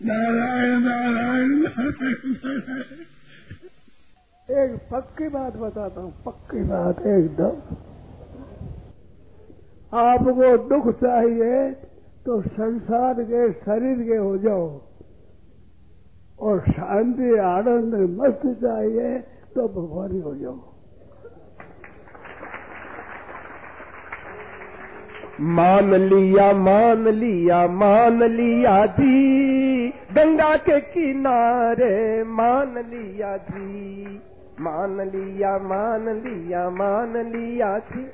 नारायण नारायण नारायण। नारायण एक पक्की बात बताता हूँ पक्की बात एकदम। आपको दुख चाहिए तो संसार के शरीर के हो जाओ। और शांति आनंद मस्त चाहिए तो भगवान हो जाओ। मान लिया मान लिया मान लिया जी। गंगा के किनारे मान लिया जी मान लिया मान लिया मान लिया जी।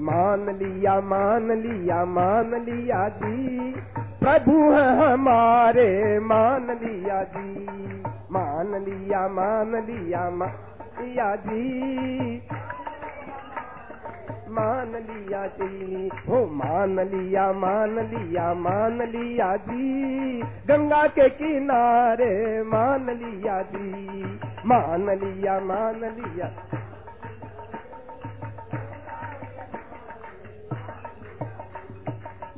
मान लिया मान लिया मान लिया जी। प्रभु है हमारे मान लिया जी। मान लिया मान लिया मान लिया जी मान लिया जी। हो मान लिया मान लिया मान लिया जी। गंगा के किनारे मान लिया जी। मान लिया मान लिया।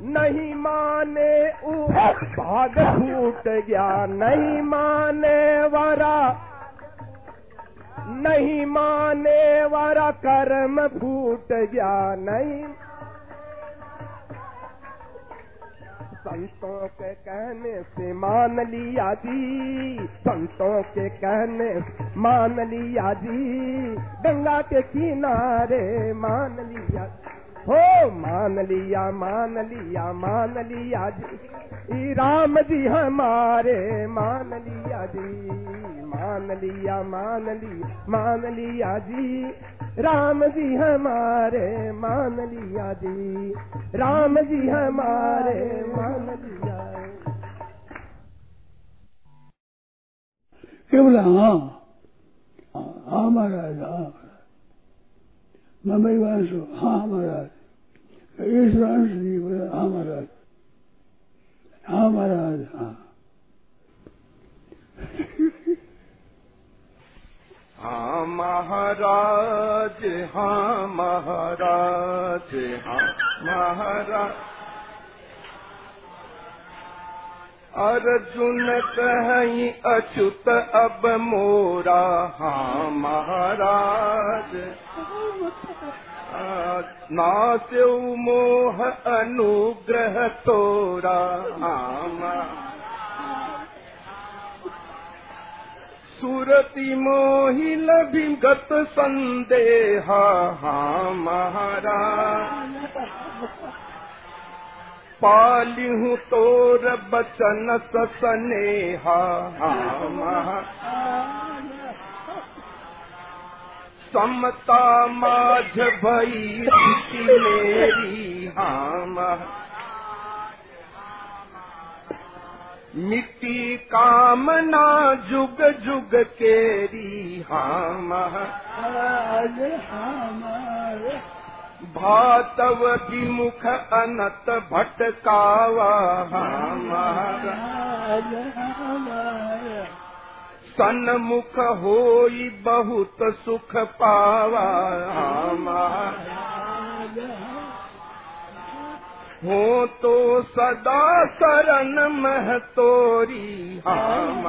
नहीं माने ऊ भाग फूट गया, नहीं माने वारा नहीं माने वारा कर्म फूट गया नहीं। संतों के कहने से मान लिया जी संतों के कहने मान लिया जी गंगा के किनारे मान लिया हो मान लिया मान लिया मान लिया जी। राम जी हमारे मान लिया जी। मान लिया मान लिया मान लिया जी। राम जी हमारे मान लिया जी। राम जी हमारे मान लिया केवल हाँ हाँ महाराज हाँ मम्मी वंश हाँ महाराज इस वंश जी बोला हाँ महाराज हाँ महाराज हाँ हाँ महाराज हाँ महाराज हाँ महाराज अर्जुन कहीं अच्युत अब मोरा हाँ महाराज। नास्यु मोह अनुग्रह तोरा हाँ महाराज। सुरति मोहि लभि संदेहा हाँ महाराज पालियूं तोर बचन सने समता माझ भई मेरी हाम मिती कामना जुग जुग केरी हाम हाम भातव की मुख अनत भटकावा काव मारा सनमुख बहुत सुख पावा हो तो सदा शरण मह तोरी हाम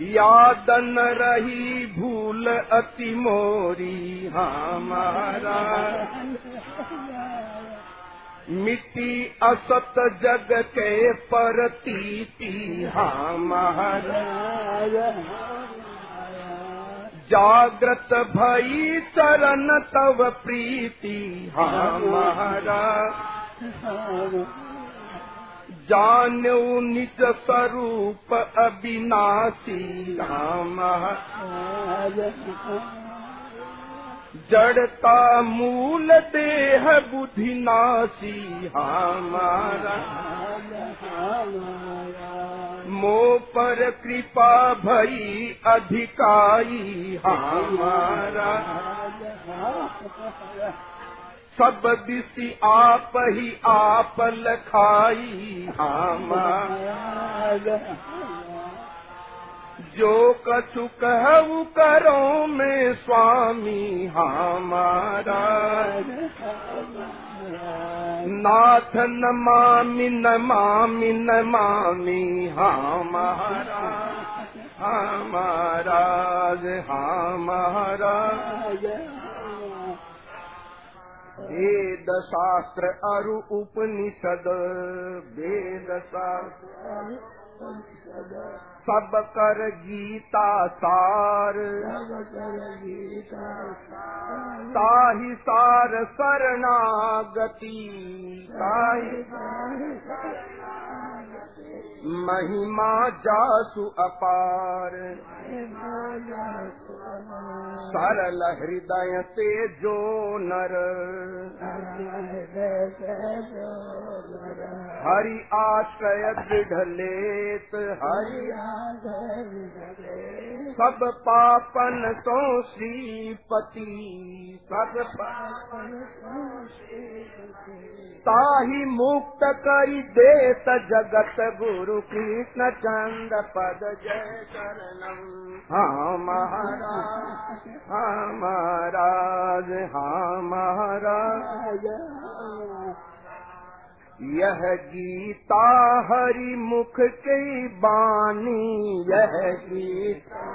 हमारा यादन रही भूल अति मोरी हमारा। मिट्टी असत जग के परतीति हमारा। जागृत भई चरण तव प्रीति हमारा जानू निज स्वरूप अविनाशी हमारा जड़ता मूल देह बुद्धि नाशी हमारा मो पर कृपा भई अधिकाई हमारा सब दिशि आप ही आप लखाई हमारा जो कछु कहु करो में स्वामी हमारा नाथ न मामी न मामी न मामी हमारा हमारा हमारा वेद शास्त्र अरु उपनिषद। वेद शास्त्र सब कर गीता सार। ताहि सार शरणागति। महिमा जासु अपार। सरल हृदय ते जो नर। हरि आश्रय दृढ़ हरि सब पापन तो श्रीपति। सब ताहि मुक्त करी देत जगत गुरु कृष्ण चंद्र पद जय शरणम। हाँ महाराज हाँ महाराज हाँ महाराज यह गीता हरि मुख की बानी यह गीता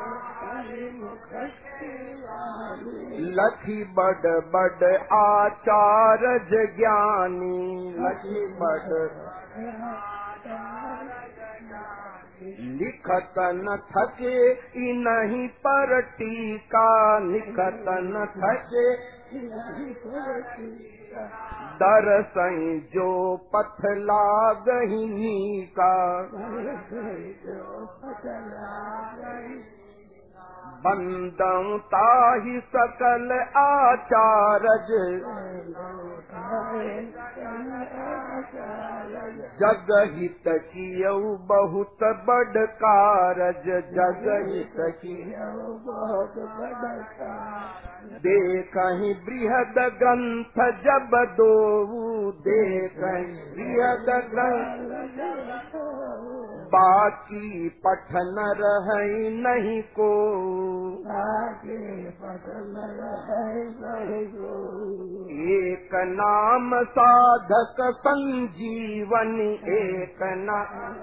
लखी बड बड आचारज ज्ञानी लखी बड लिखत न थके नहीं पर टीका लिखत न थके दर दरस जो पथला गही का बंदं ताहि सकल आचारज। जग हित कियऊ बहुत बड़ कारज। जग हित बड़ देखहि बृहद ग्रंथ जब दोऊ। देखहि बृहद ग्रंथ बाकी पठन रह नहीं को। एक नाम साधक संजीवनी एक नाम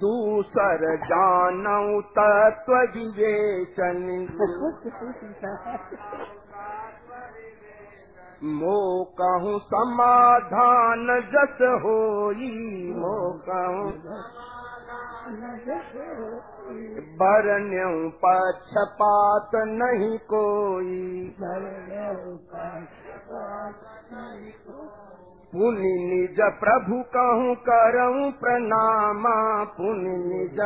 दूसर जानऊ तत्व विवेचन समाधान जस होई मो कहूँ बरन्यू पक्षपात नहीं कोई पुनि निज प्रभु कहूँ करऊँ प्रणामा। पुनि निज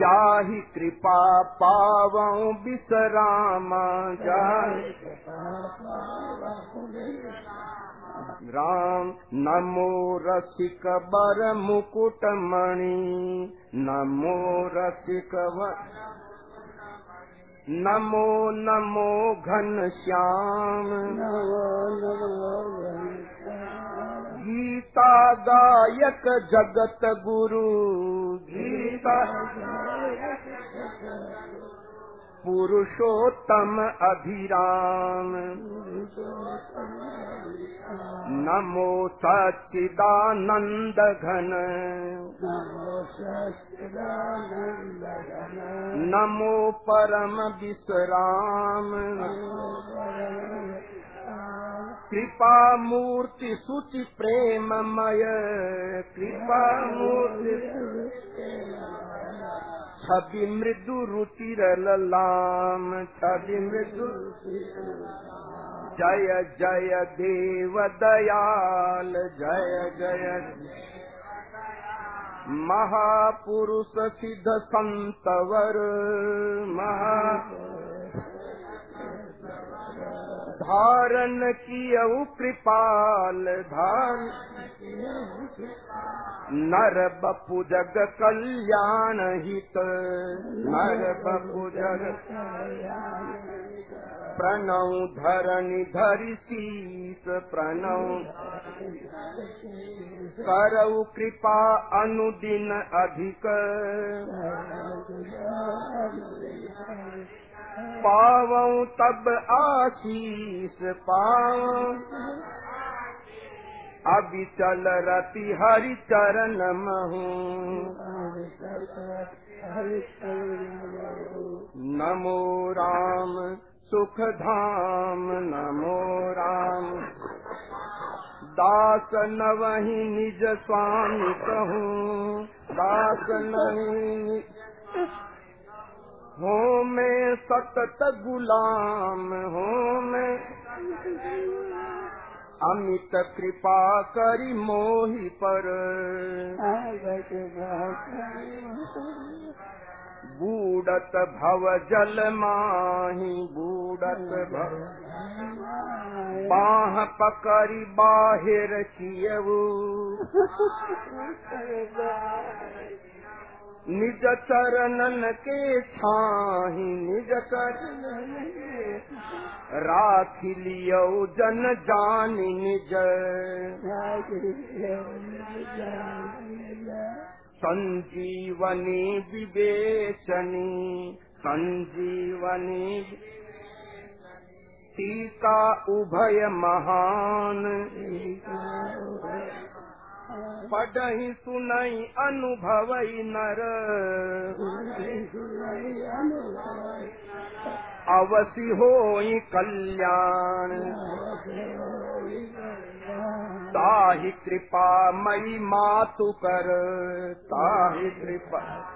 जाहि कृपा पावऊँ विश्रामा। जाहि राम नमो रसिक बर मुकुट मणि नमो रसिक वर नमो नमो घन गीता गायक जगत गुरु। गीता पुरुषोत्तम अभिराम। नमो सच्चिदानंद घन। नमो परम विश्राम कृपा प्रेममय। कृपा छवि मृदु रुचिर ललाम छवि मृदु जय जय देव दयाल जय जय महापुरुष सिद्ध संतवर महा धारण कि कृपाल धान। नर बपु जग कल्याण हित। नर बपु जग प्रणव धरणि धरि शीत प्रणव। करौ कृपा अनुदिन अधिक। पाऊं तब आशीष पाऊं अभी चल रति हरि चरण नमो राम सुख धाम नमो राम। दास नव निज स्वामी कहूँ। दास नहीं हो मैं सतत गुलाम हो मैं अमित कृपा करी मोहि पर। बूडत भव जल माही बूडत भव। बाह पकरी बाहिर चियऊ निज चरणन के छाही निज चरण राख लियो जन जान निज। संजीवनी विवेचनी संजीवनी सीता उभय महान। पढ़ही सुनई अनुभव नर। अवसि हो कल्याण। ताहि कृपा मई मातु कर। ताहि कृपा।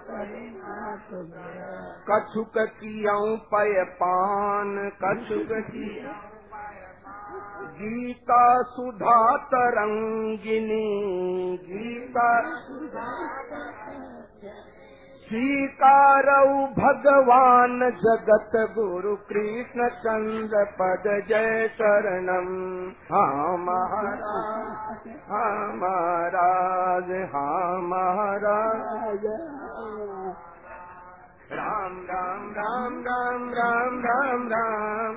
कछुक कऊं पय पान। कथुकी गीता सुधा तरङ्गिनी गीता। स्वीकारौ भगवान् जगत गुरु कृष्ण चन्द्र पद जय शरणम् हा महाराज हा महाराज हा महाराज। राम राम राम राम राम राम राम।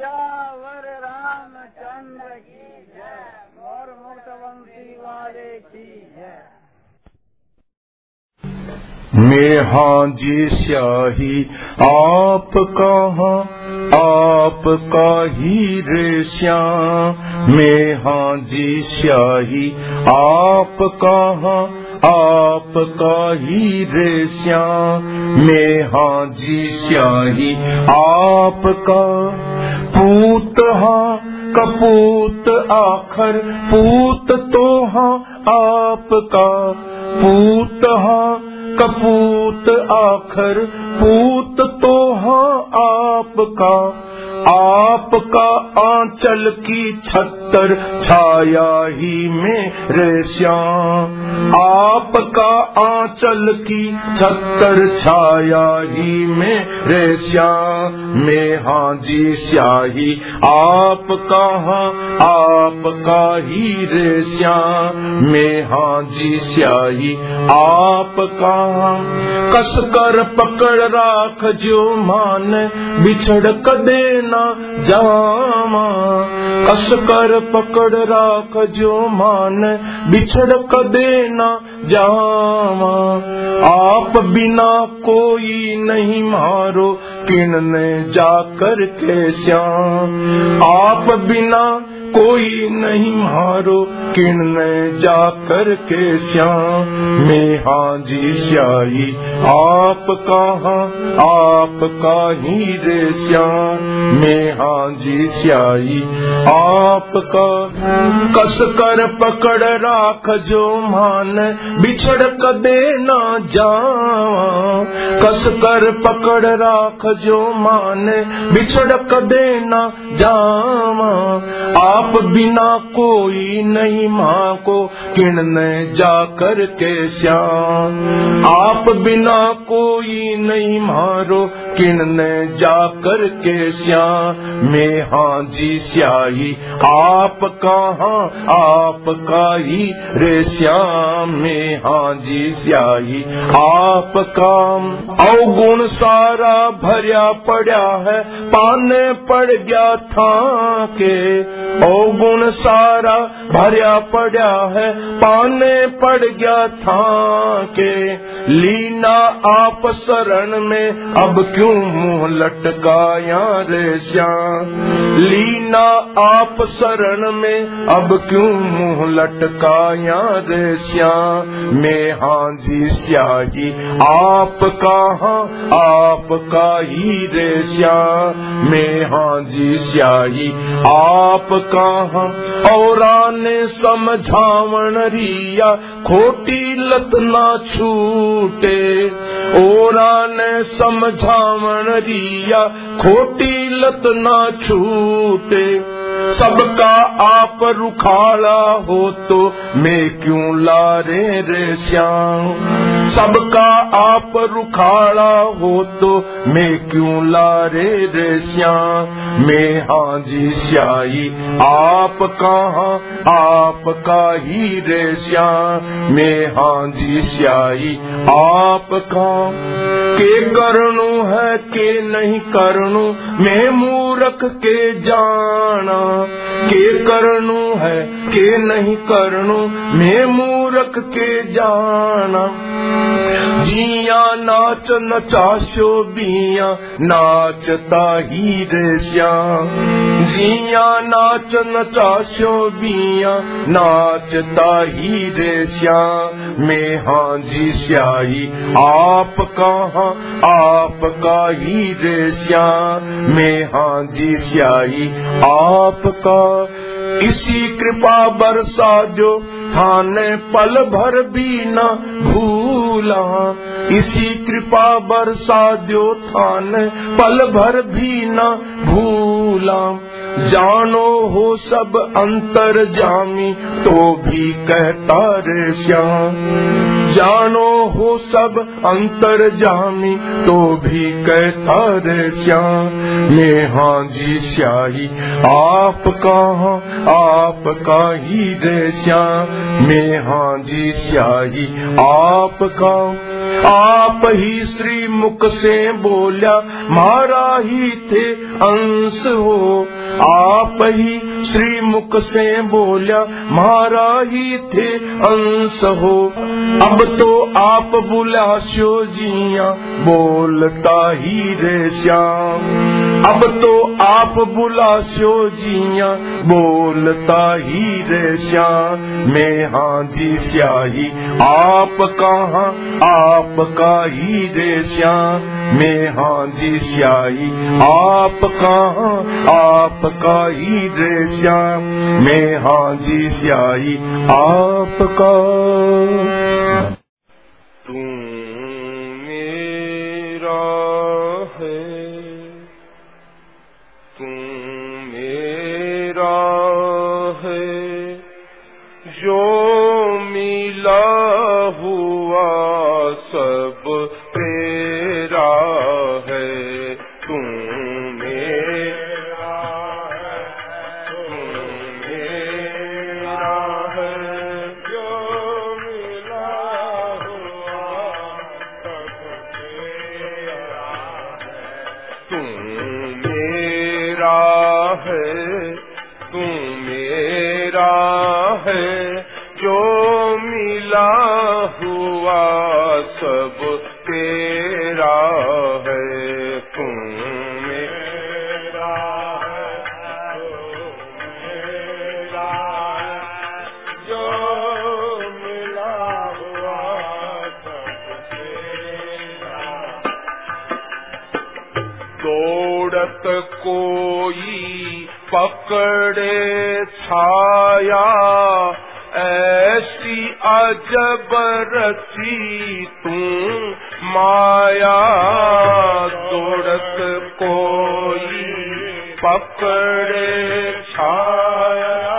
यावर रामचंद्र की जय और मुक्तवंशी वाले की जय मैं हाँ जी स्याही, आप कहाँ आपका ही रे श्याम? मैं हाँ जी स्याही, आप कहाँ आपका ही रे श्याम? मैं हाँ जी स्याही आपका पूत हाँ कपूत आखर, पूत तो हाँ आपका पूत हाँ कपूत आखर पूत तो हाँ आपका। आपका आंचल की छत्तर छाया ही में रे श्याम। आपका आंचल की छत्तर छाया ही में रे श्याम। में हाँ जी स्याही, आप कहाँ? आपका ही रे श्याम। में हाँ जी स्याही, आप कहाँ? कस कर पकड़ राख जो मान, बिछड़ कदे न जामा कस कर पकड़ राख जो मान, बिछड़ कदे न जामा आप बिना कोई नहीं मारो किन ने जाकर के श्याम। आप बिना कोई नहीं मारो किन ने जाकर के श्याम। में हाँ जी श्याही आप कहा, आप का ही रे श्याम। में हाँ जी श्याही आपका कस कर पकड़ राख जो मान, बिछड़ कदे न जावा। कस कर पकड़ राख जो मान, बिछड़ कदे न जावा। आप बिना कोई नहीं माँ को किणने जा कर के श्याम। आप बिना कोई नहीं मारो किणने जा कर के श्याम। में हाँ जी स्याही, आप कहाँ आपका ही रे श्याम में हाँ जी स्याही आपका अवगुण सारा भरिया पड़ा है, पाने पड़ गया था के अवगुण सारा भरिया पड़ा है, पाने पड़ गया था के लीना आप शरण में, अब क्यों मुँह लटकाया रे श्याम लीना आप शरण में, अब क्यों मुँह लटकाया रे श्याम में हाँ जी स्याही, आप कहाँ आपका ही रे श्याम में हाँ जी स्याही, आप कहा? और ने समझावण रिया, खोटी लत ना छूटे। और ने समझावण रिया, खोटी लत ना छूटे सबका आप रुखाला हो तो मैं क्यों लारे रे श्याम? सबका आप रुखाड़ा हो तो मैं क्यों लारे रे श्याम मैं हाँ जी श्याई आप कहाँ? आपका ही रे श्याम मैं हाँ जी श्याई आप कहाँ? के करनु है, के नहीं करनु? मैं मूरख के जाना। के करनु है, के नहीं करनु? मैं मूरख के जाना। जिया नाच नचाशो बिया, नाचता ही श्याम। जिया नाच नचाशो बिया, नाचता ही श्याम। मैं हाँ जी श्याही आप कहाँ आपका ही रे श्याम। मैं हाँ जी श्याही आपका इसी कृपा बरसा जो थाने पल भर भी भूला इसी कृपा बरसा जो थाने, पल भर भी न भूला। जानो हो सब अंतर जामी तो भी कहता रे श्याम। जानो हो सब अंतर जामी तो भी कहता रे श्याम। मैं हाँ जी श्याही आप कहाँ आपका ही रे श्याम। मैं हाँ जी श्याही आपका आप ही श्री मुख से बोला मारा ही थे अंश हो। आप ही श्री मुख से बोला मारा ही थे अंश हो। अब तो आप बुलाशो जिया, बोलता ही रे श्याम। अब तो आप बुलाशो जिया, बोलता ही रे श्याम मैं हाँ जी स्याही, आप कहाँ आपका ही रे श्याम मैं हाँ जी स्याही, आप कहाँ आपका ही रे श्याम मैं हाँ जी स्याही आपका तू मिला सब तेरा है तू मेरा है तू मेरा है जो मिला हुआ सब तेरा। दौड़त कोई पकड़े छाया अजब तू माया दौड़त कोई पकड़े छाया।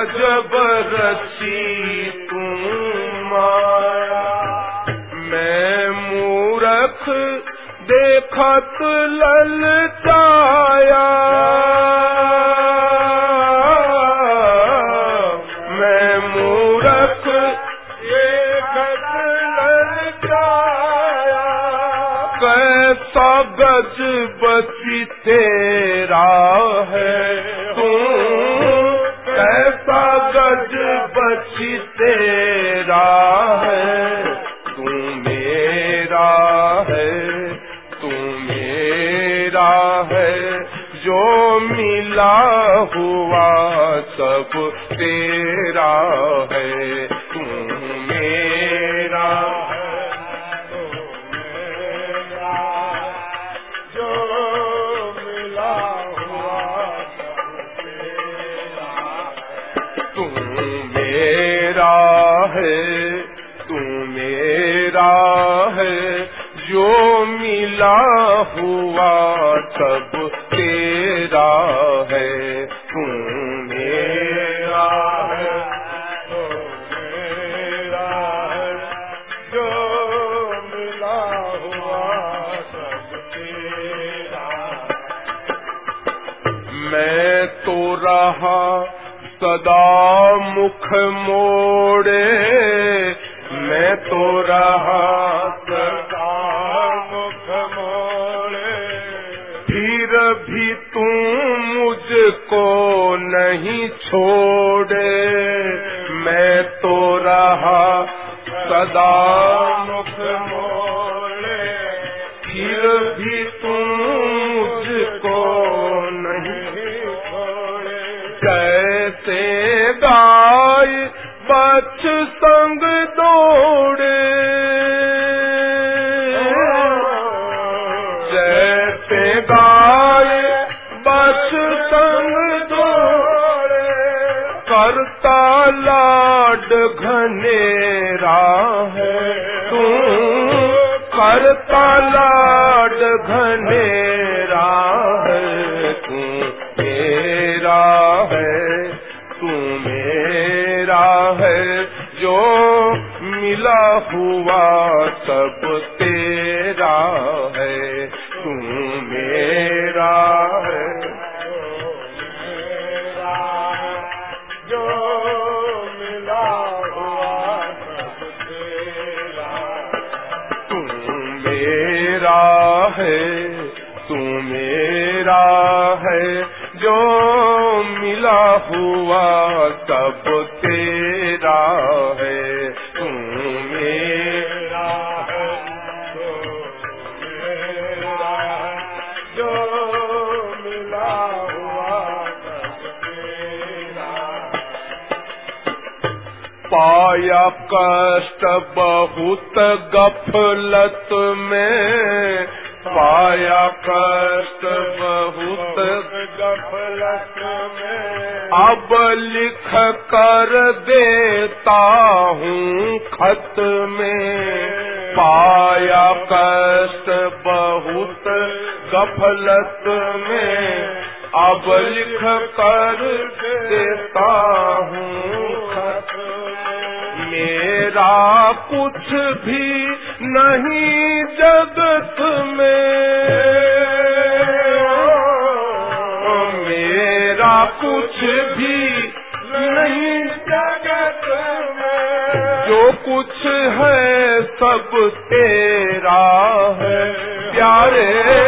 अजब रची तू माया। मैं मूरख देखत ललचाया तेरा फलत में अब लिख कर देता हूँ। मेरा कुछ भी नहीं जगत में। मेरा कुछ भी नहीं जगत में। जो कुछ है सब तेरा है। प्यारे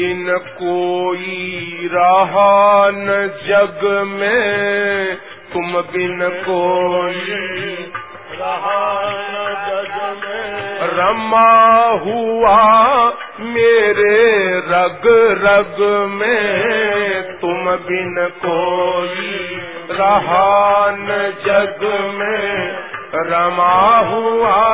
बिन कोई रहा न जग में। तुम बिन कोई रहा जग में। रमा हुआ मेरे रग रग में। तुम बिन कोई रहा न जग में। रमा हुआ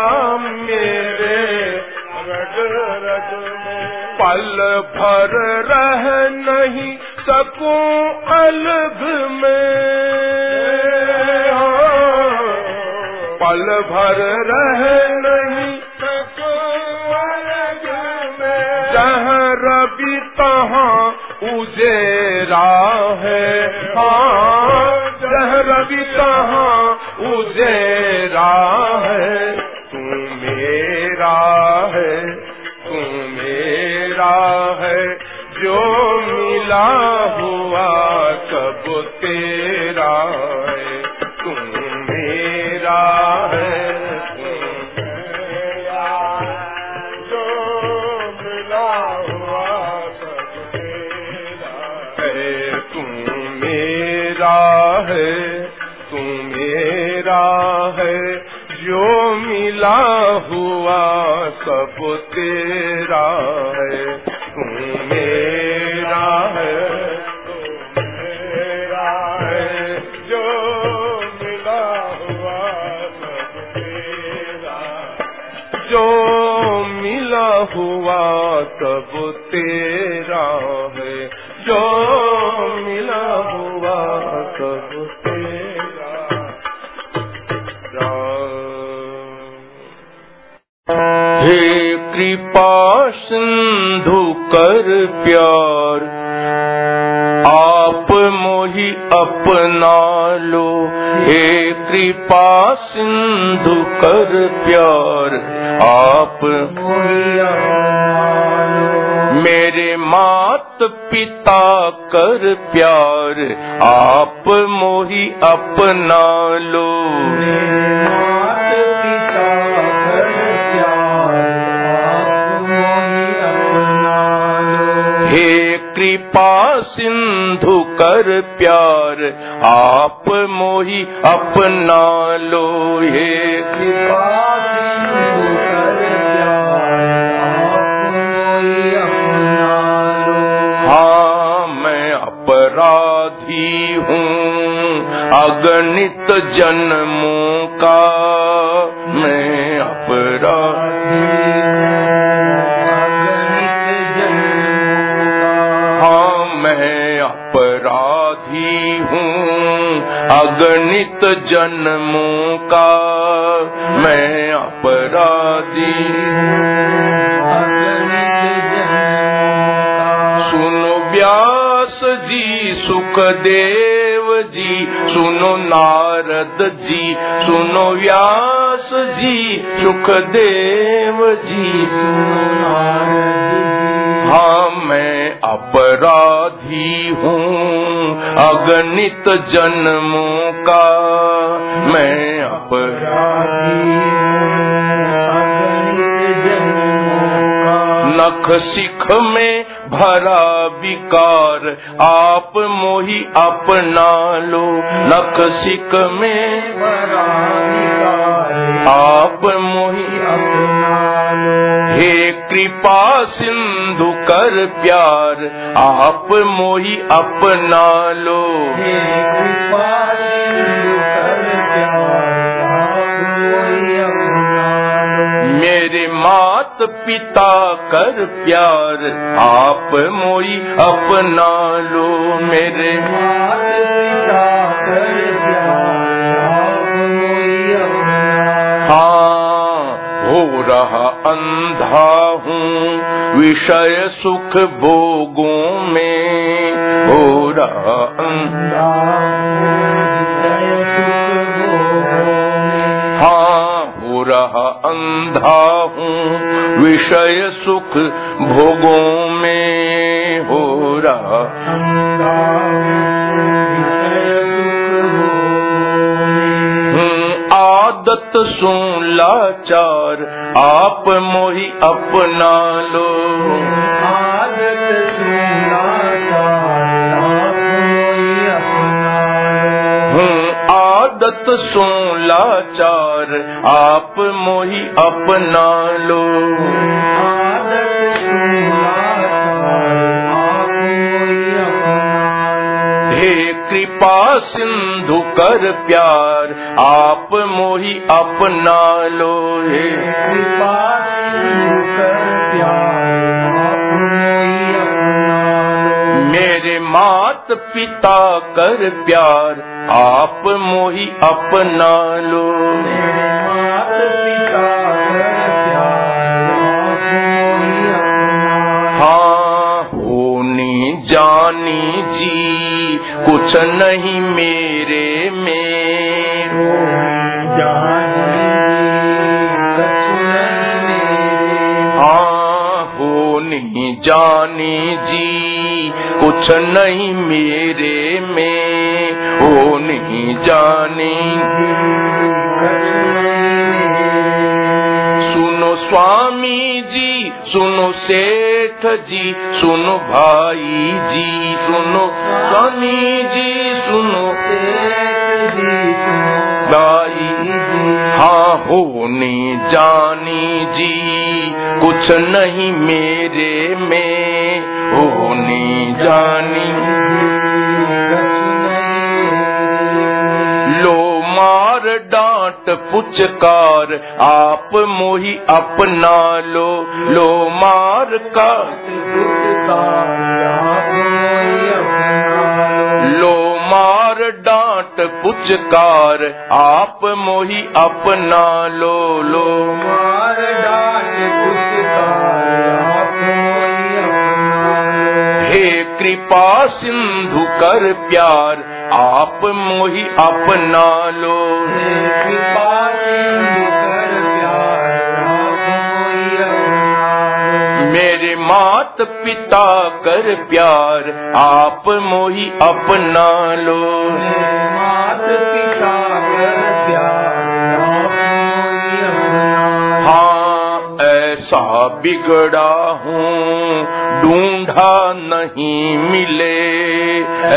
पिता कर प्यार, आप मोही अपना लो। हे कृपा सिंधु कर प्यार, आप मोही अपना अगणित जन्मों का मैं अपराधी हाँ अपराधी हूँ। अगणित जन्मों का मैं अपराधी सुनो व्यास जी सुनो नारद जी, सुनो व्यास जी, सुखदेव जी हाँ मैं अपराधी हूँ, अगणित जन्मों का मैं अपराधी नख सिख में भरा विकार आप मोही अपना लो। नख सिख में भरा आप मोही अपना लो। हे कृपा सिंधु कर प्यार आप मोही अपना लो। हे कृपा सिंधु कर प्यार आप मोही अपना लो। मेरे मात पिता कर प्यार। आप मोई अपना लो मेरे मात पिता कर प्यार हाँ हो रहा अंधा हूँ। विषय सुख भोगों में हो रहा अंधा रहा अंधा हूँ। विषय सुख भोगों में हो रहा। आदत सुन लाचार। आप मोही अपना लो। आदत आदत सुन लाचार, आप मोही अपना लो। हे कृपा सिंधु कर प्यार, आप मोही अपना लो। हे कृपा सिंधु कर मात पिता कर प्यार आप मोही अपना लो। मेरे मात पिता कर प्यार आप मोही अपना हाँ होनी जानी जी कुछ नहीं मेरे में। हाँ होनी जानी जी कुछ नहीं मेरे में होनी जानी सुनो स्वामी जी, सुनो सेठ जी, सुनो भाई जी, सुनो स्वामी जी, सुनो सेठ जी, सुनो भाई हाँ होनी जानी जी कुछ नहीं मेरे में। होनी जानी। लो मार डांट पुचकार आप मोही अपना लो। लो मार का लो मार डांट पुचकार आप मोही अपना लो लो। मार डांट पुचकार आप मोही हे कृपा सिंधु कर प्यार आप मोही अपना लो। हे कृपा सिंधु मात पिता कर प्यार आप मोही अपना लो। मात पिता कर प्यार हाँ ऐसा बिगड़ा हूँ ढूंढा नहीं मिले।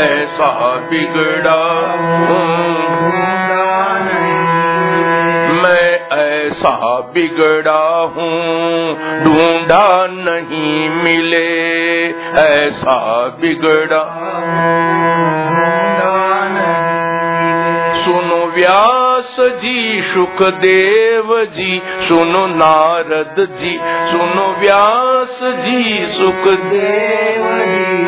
ऐसा बिगड़ा हूँ। ऐसा बिगड़ा हूँ, ढूंढा नहीं मिले, ऐसा बिगड़ा सुनो व्यास जी, सुखदेव जी, सुनो नारद जी, सुनो व्यास जी, सुखदेव जी।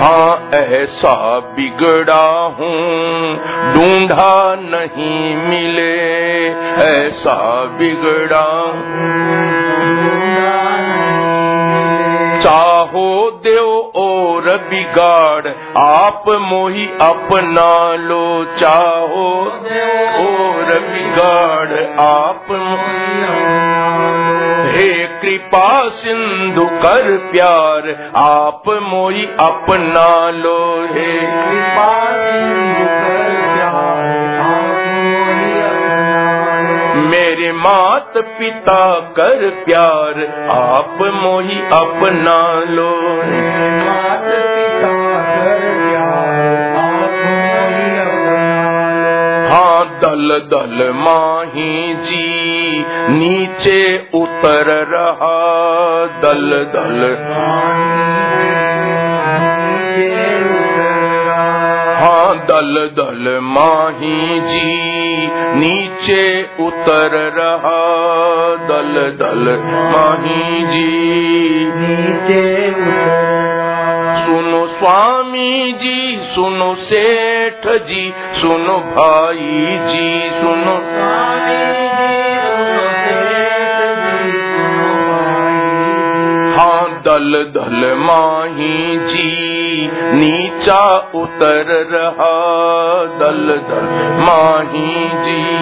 हाँ ऐसा बिगड़ा हूँ, ढूंढा नहीं मिले, ऐसा बिगड़ा चाहो देव और बिगाड़, आप मोही अपना लो। चाहो और बिगाड़, आप हे कृपा सिंधु कर प्यार आप मोई अपना लो हे कृपा सिंधु कर मेरे मात पिता कर प्यार आप मोही अपना लो मात पिता दल दल माही जी नीचे उतर रहा दल दल। दल दल माही जी नीचे उतर रहा दल दल माही जी। नीचे सुनो स्वामी जी सुनो सेठ जी सुनो भाई जी सुनो स्वामी जी दल दल माही जी। नीचा उतर रहा दल दल माही जी।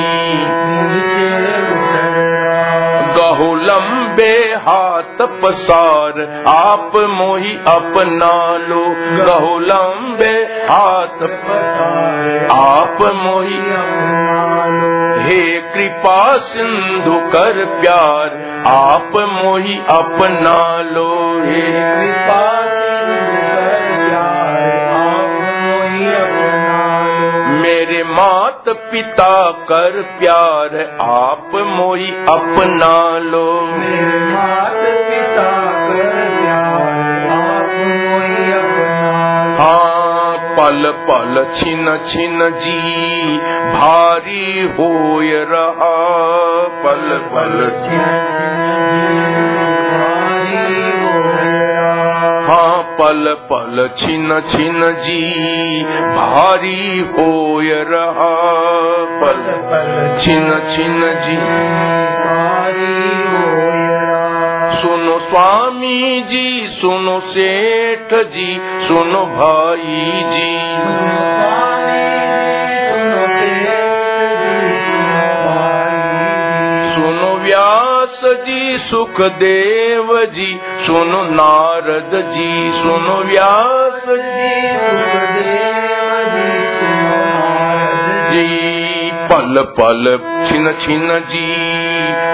गहो लंबे हाथ पसार, आप मोही अपना लो। गहो लंबे हाथ पसार, आप मोही हे कृपा सिंधु कर प्यार आप मोही अपना लो। हे कृपा मेरे मात पिता कर प्यार आप मोही अपना लो। मेरे मात पिता कर पल छिन छिन जी, भारी होय रहा पल पल हाँ पल पल छिन छिन जी, भारी होय रहा पल पल छिन छिन जी सुनो स्वामी जी सुनो सेठ जी सुनो भाई जी। सुनो व्यास जी सुखदेव जी सुनो नारद जी सुनो व्यास जी। सुखदेव जी सुनो नारद जी। पल पल छिन छिन जी,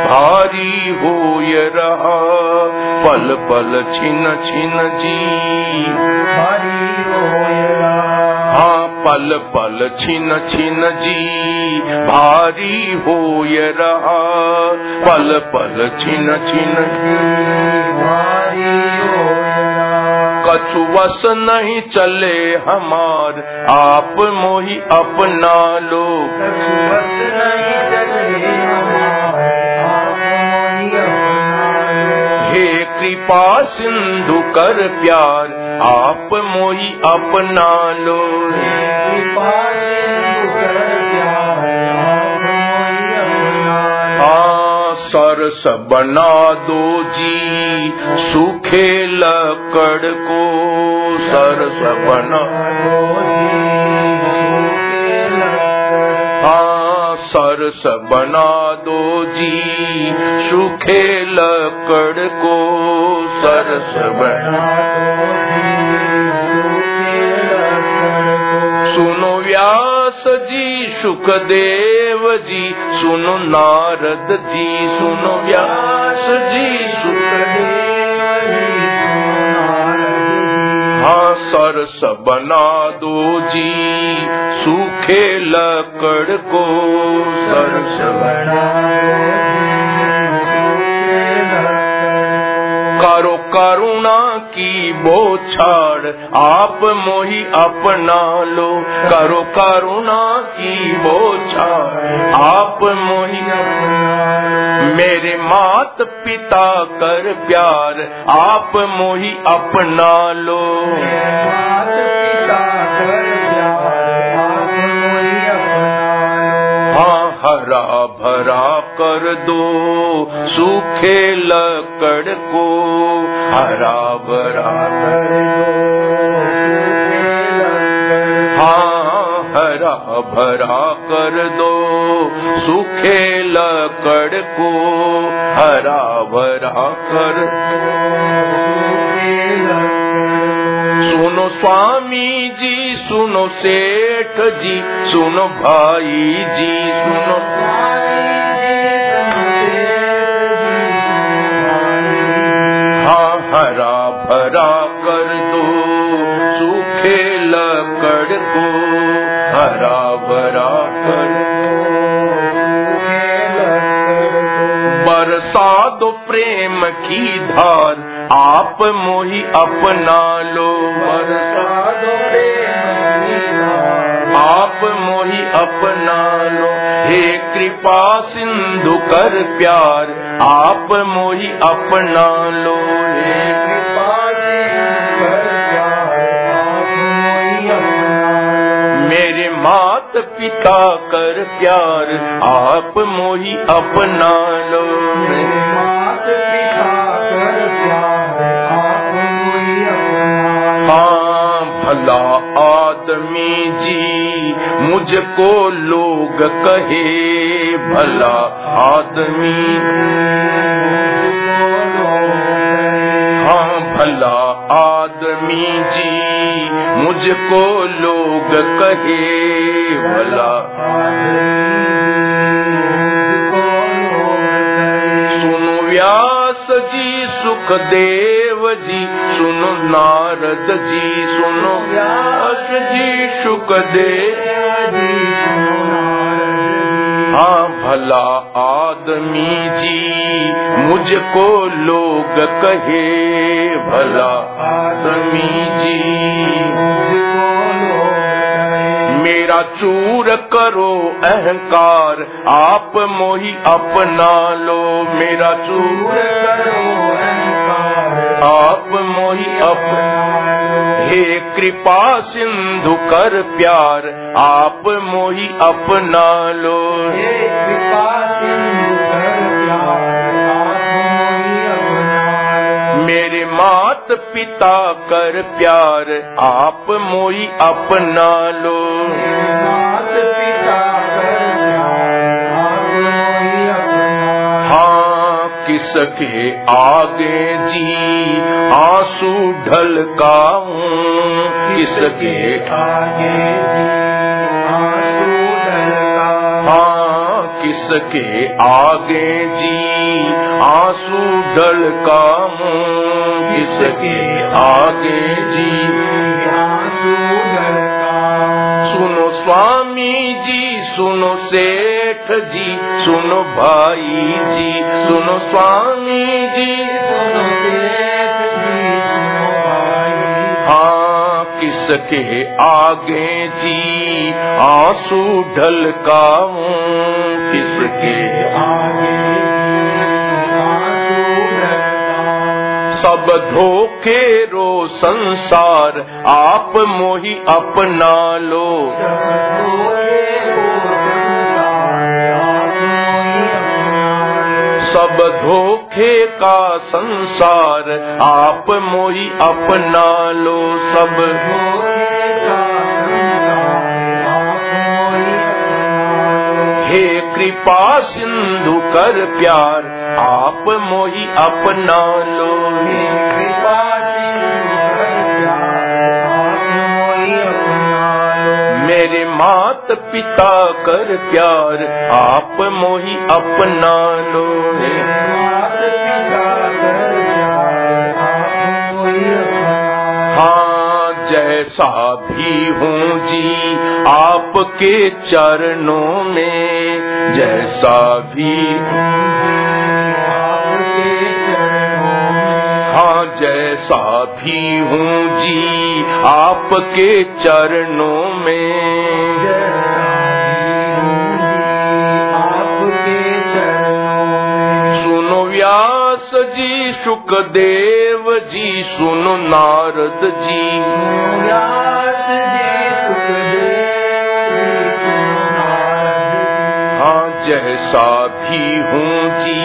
भारी होय रहा। पल पल छिन छिन जी, भारी होय हाँ पल पल छिन छिन जी, भारी होय रहा। पल पल छिन छिन जी, भारी कछु वस नहीं चले हमार। आप मोही अपना लो हे कृपा सिंधु कर प्यार, आप मोही अपना लो हाँ सरस बना दो जी। सूखे लकड़ को सरस बना दो हाँ सरस बना दो जी। सूखे लकड़ को सरस बना सुनो व्यास जी, सुखदेव जी, सुनो नारद जी, सुनो व्यास जी, सुखदेव जी हाँ सरस बना दो जी, सूखे लकड़ को। सरस बना करो करुणा की बोछाड़ आप मोही अपना लो। करो करुणा की बोछाड़ आप मोही मेरे मात पिता कर प्यार। आप मोही अपना लो। हाँ हरा भरा कर दो, सूखे लकड़ को। हरा भरा कर हाँ हरा भरा कर दो, सूखे लकड़ को। हरा भरा कर सुनो स्वामी जी, सुनो सेठ जी, सुनो भाई जी, सुनो हाँ हरा भरा कर दो, सूखे लकड़ को। हरा भरा कर बरसा दो प्रेम की धार आप मोही अपना लो। आप मोही अपना लो। हे कृपा सिंधु, कर प्यार। आप मोही अपना लो। हे मेरे मात पिता, कर प्यार। आप मोही अपना लो। मात पिता आदमी जी मुझको लोग कहे, भला आदमी। हाँ भला आदमी जी मुझको लोग कहे, भला सुखदेव जी, सुनो नारद जी, सुनो व्यास जी सुखदेव हाँ भला आदमी जी, मुझको लोग कहे, भला आदमी जी, मेरा चूर करो अहंकार, आप मोही अपना लो, मेरा चूर करो आप मोही अपना हे कृपा सिंधु कर प्यार आप मोही अपना लो। हे कृपा सिंधु कर मेरे मात पिता कर प्यार आप मोही अपना लो। मात पिता हाँ किसके आगे जी, आँसू ढलकाऊं किसके आगे हाँ किसके आगे जी, आँसू ढलकाऊं किसके आगे जी। आँसू सुनो स्वामी जी, सुनो सेठ जी, सुनो भाई जी, सुनो स्वामी जी, सुनो सेठ किसके आगे जी? आँसू ढलकाऊं किसके सब धोखे रो संसार, आप मोही अपना लो। सब धोखे का संसार, आप मोही अपना लो। सब हे कृपा सिंधु कर प्यार आप मोही अपना लो मेरे मात पिता कर प्यार, आप मोही अपना लो हाँ जैसा भी हूँ जी, आपके चरणों में, जैसा भी जैसा भी हूँ जी आपके चरणों में। सुनो व्यास जी, सुखदेव जी, सुनो नारद जी। हाँ जैसा भी हूँ जी,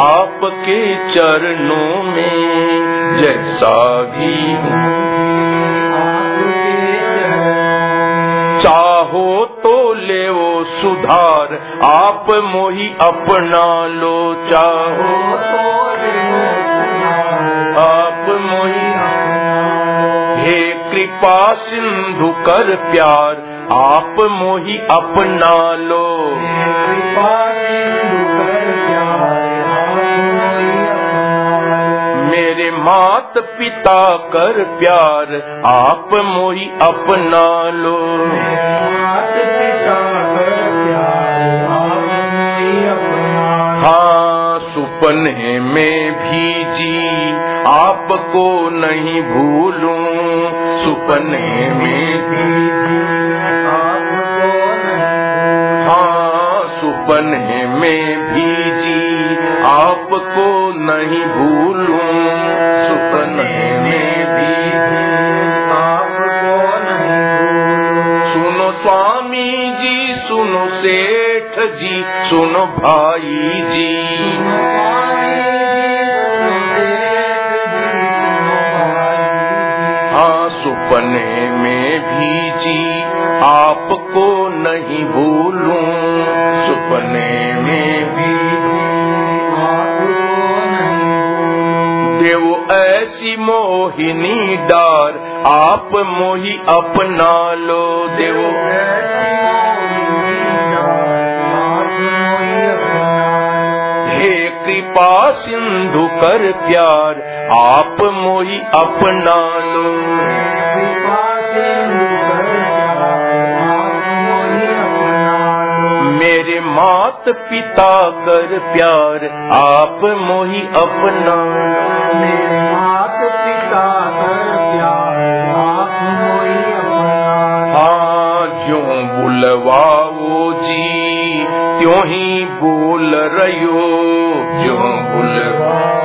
आपके चरणों में। जैसा भी चाहो तो ले वो सुधार, आप मोही अपना लो चाहो। तो आप मोही हे कृपा सिंधु कर प्यार, आप मोही अपना लो। मेरे मात पिता कर प्यार आप मोही अपना लो। हाँ सुपने में भी जी आपको नहीं भूलूं। सुपने में भी हाँ सुपने में भी जी आपको नहीं भूलूं। स्वामी जी सुनो सेठ जी सुनो भाई जी। हाँ सुपने में भी जी आपको नहीं भूलूं। सुपने में भी देव ऐसी मोहिनी डार, आप मोही अपना लो देवो। कृपा सिंधु कर प्यार, आप मोही अपना लो। मेरे मात पिता कर प्यार आप मोही अपना। हाँ जो बुलवाओ जी? त्यों ही बोल रहो जो बुलवाओ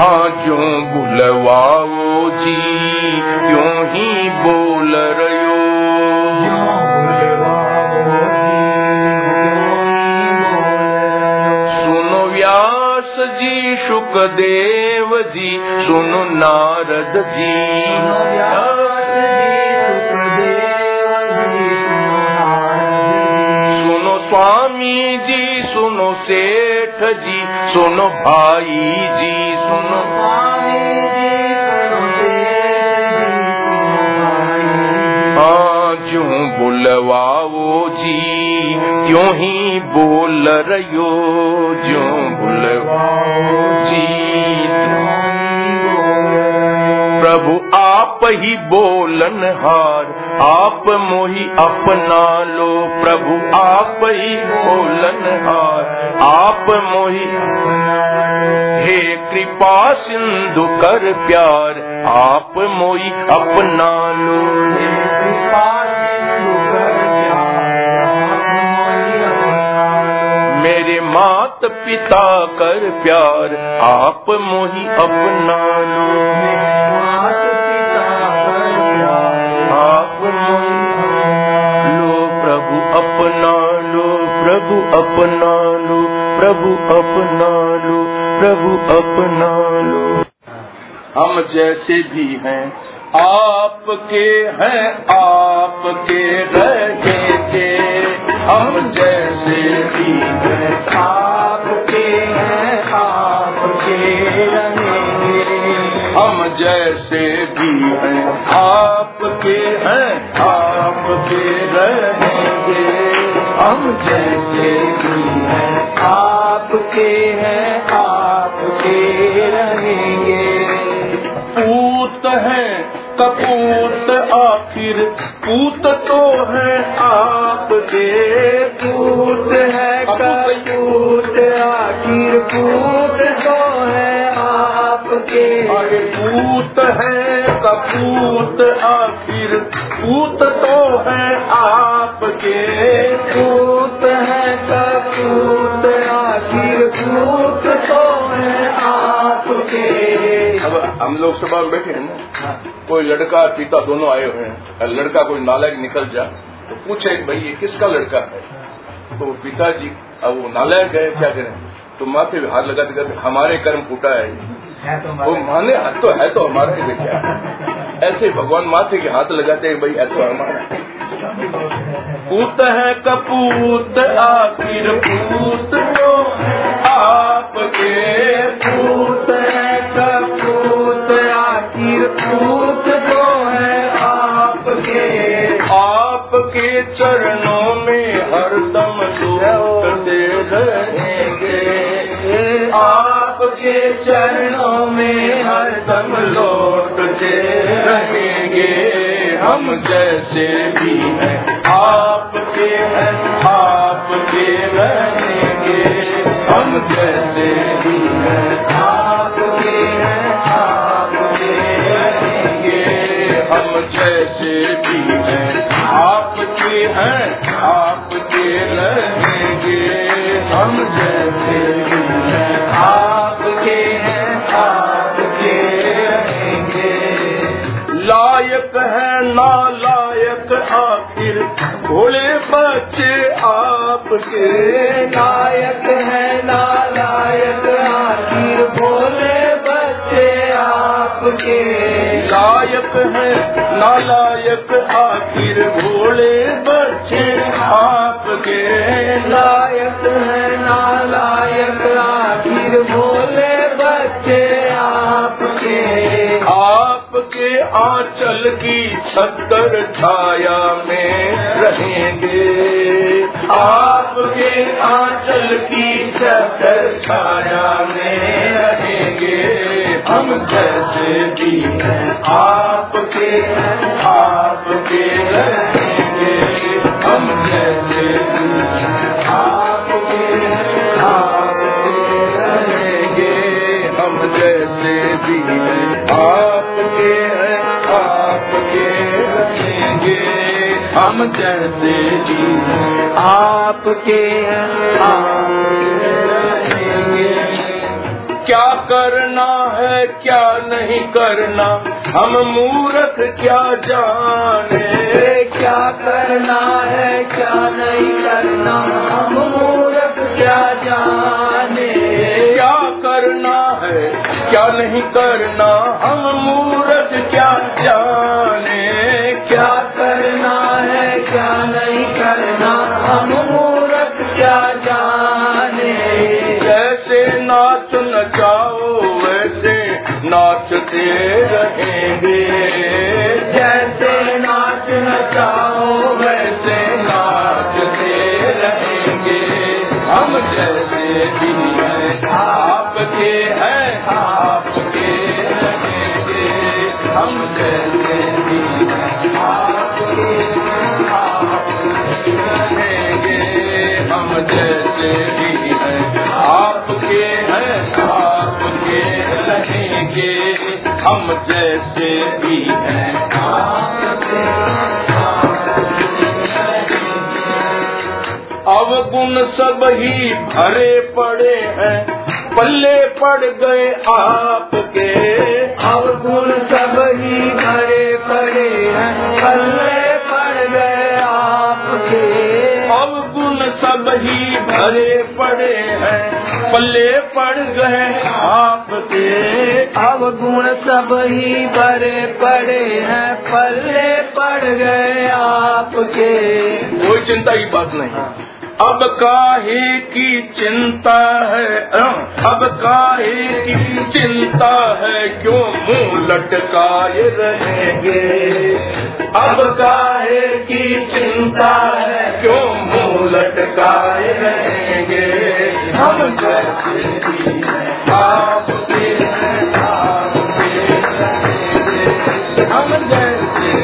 हाँ जो बुलवाओ जी? त्यों ही बोल रहो सुखदेव जी, सुनो नारद जी। सुनो स्वामी जी, सुनो सेठ जी, सुनो भाई जी, सुनो। हाँ जो बुलवाओ जी त्यों ही बोल रहो जो बुलवाओ जी प्रभु आप ही बोलन हार, आप मोही अपना लो। प्रभु आप ही बोलन हार, आप मोही हे कृपा सिंधु कर प्यार, आप मोही अपना लो। मात पिता कर प्यार, आप मोही अपना लो आप लो, प्रभु अपना लो, प्रभु अपना लो, प्रभु अपना लो, प्रभु अपना लो। हम जैसे भी हैं, आपके हैं, आपके रहेंगे। हम जैसे भी आपके हैं, आपके रहेंगे हम जैसे भी हैं आपके हैं, आपके रहेंगे हम जैसे भी हैं आपके हैं कपूत आखिर पूत तो है आपके पूत है कपूत आखिर पूत तो है आप आपके अरे पूत है कपूत आखिर पूत तो है आप आपके पूत है कपूत आखिर पूत तो है आपके अब हम लोग सभा में बैठे हैं ना कोई लड़का पिता दोनों आए हुए हैं लड़का कोई नालायक निकल जा तो पूछे भाई ये किसका लड़का है? तो पिताजी अब वो नालायक है क्या करें? तो माथे पे हाथ लगाते कहते हमारे कर्म फूटा है। वो माने हाथ तो है तो हमारा ही क्या ऐसे भगवान माथे के हाथ लगाते हैं भाई है तो हमारा पूत है कपूत आखिर पूत तो आपके पूत है। चरणों में हरदम लौटते रहेंगे आपके चरणों में हरदम लौटते रहेंगे। हम जैसे भी हैं, आपके हैं, आपके रहेंगे। हम जैसे भी हैं, आपके हैं, आपके रहेंगे। हम जैसे भी हैं आपके हैं, आपके रहेंगे हम जैसे आपके हैं, आपके रहेंगे। लायक है, नालायक आखिर। भोले बच्चे आपके। लायक है, नालायक आखिर। भोले बच्चे आपके। लायक है नालायक आखिर भोले बच्चे आपके। लायक है नालायक आखिर भोले बच्चे आपके। आपके आंचल की छतर छाया में रहेंगे। आपके आंचल की छतर छाया में रहेंगे। हम जैसे भी हैं, आपके हैं, आपके रहेंगे। हम जैसे भी आपके आपके रहेंगे। हम जैसे भी हैं, आपके आपके रहेंगे। हम जैसे भी हैं, आपके हैं, आपके क्या करना है क्या नहीं करना? हम मूर्ख क्या जाने? क्या करना है क्या नहीं करना? हम मूर्ख क्या जाने? क्या करना है क्या नहीं करना? हम मूर्ख रहेंगे हम जैसे भी हैं। अवगुण सब ही भरे पड़े हैं। पल्ले पड़ गए आपके। अवगुण सब ही भरे पड़े हैं। पल्ले पड़ गए आपके। अवगुण सब ही भरे पड़े हैं। पल्ले पड़ गए आपके। अब गुण सब ही बड़े पड़े हैं पल्ले पड़ गए आपके। कोई चिंता की बात नहीं। अब काहे की चिंता है? अं, अब काहे की चिंता है? क्यों मुँह लटकाए रहेंगे? अब काहे की चिंता है? क्यों मुँह लटकाए रहेंगे? हम जैसे हम जैसे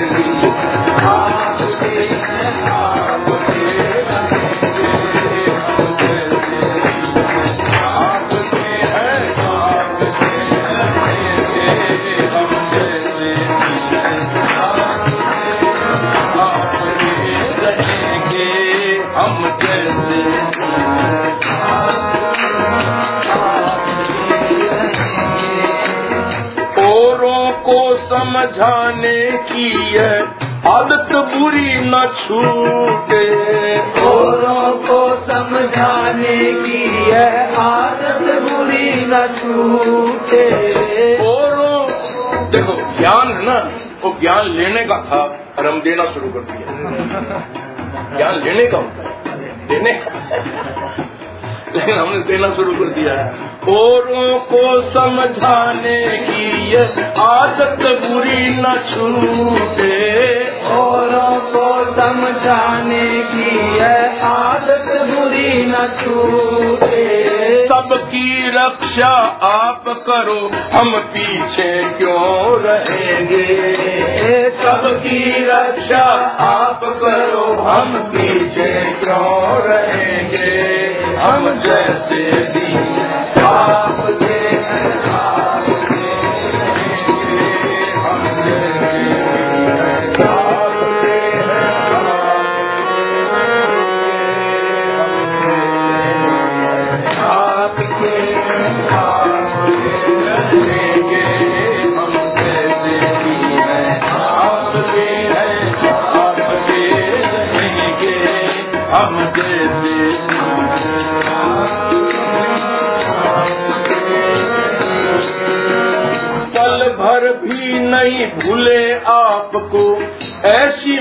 समझाने की है। आदत बुरी न छूटे। औरों को समझाने की है। आदत बुरी न छूटे। औरों देखो, ज्ञान है ना, वो ज्ञान लेने का था और हम देना शुरू कर दिया। ज्ञान लेने का होता है। देने का। लेकिन हमने देना शुरू कर दिया है। औरों को समझाने की ये आदत बुरी न छूटे। औरों को समझाने की है आदत बुरी न छूटे। सबकी रक्षा आप करो, हम पीछे क्यों रहेंगे? सबकी रक्षा आप करो, हम पीछे क्यों रहेंगे? हम जैसे भी आपके हैं, आपके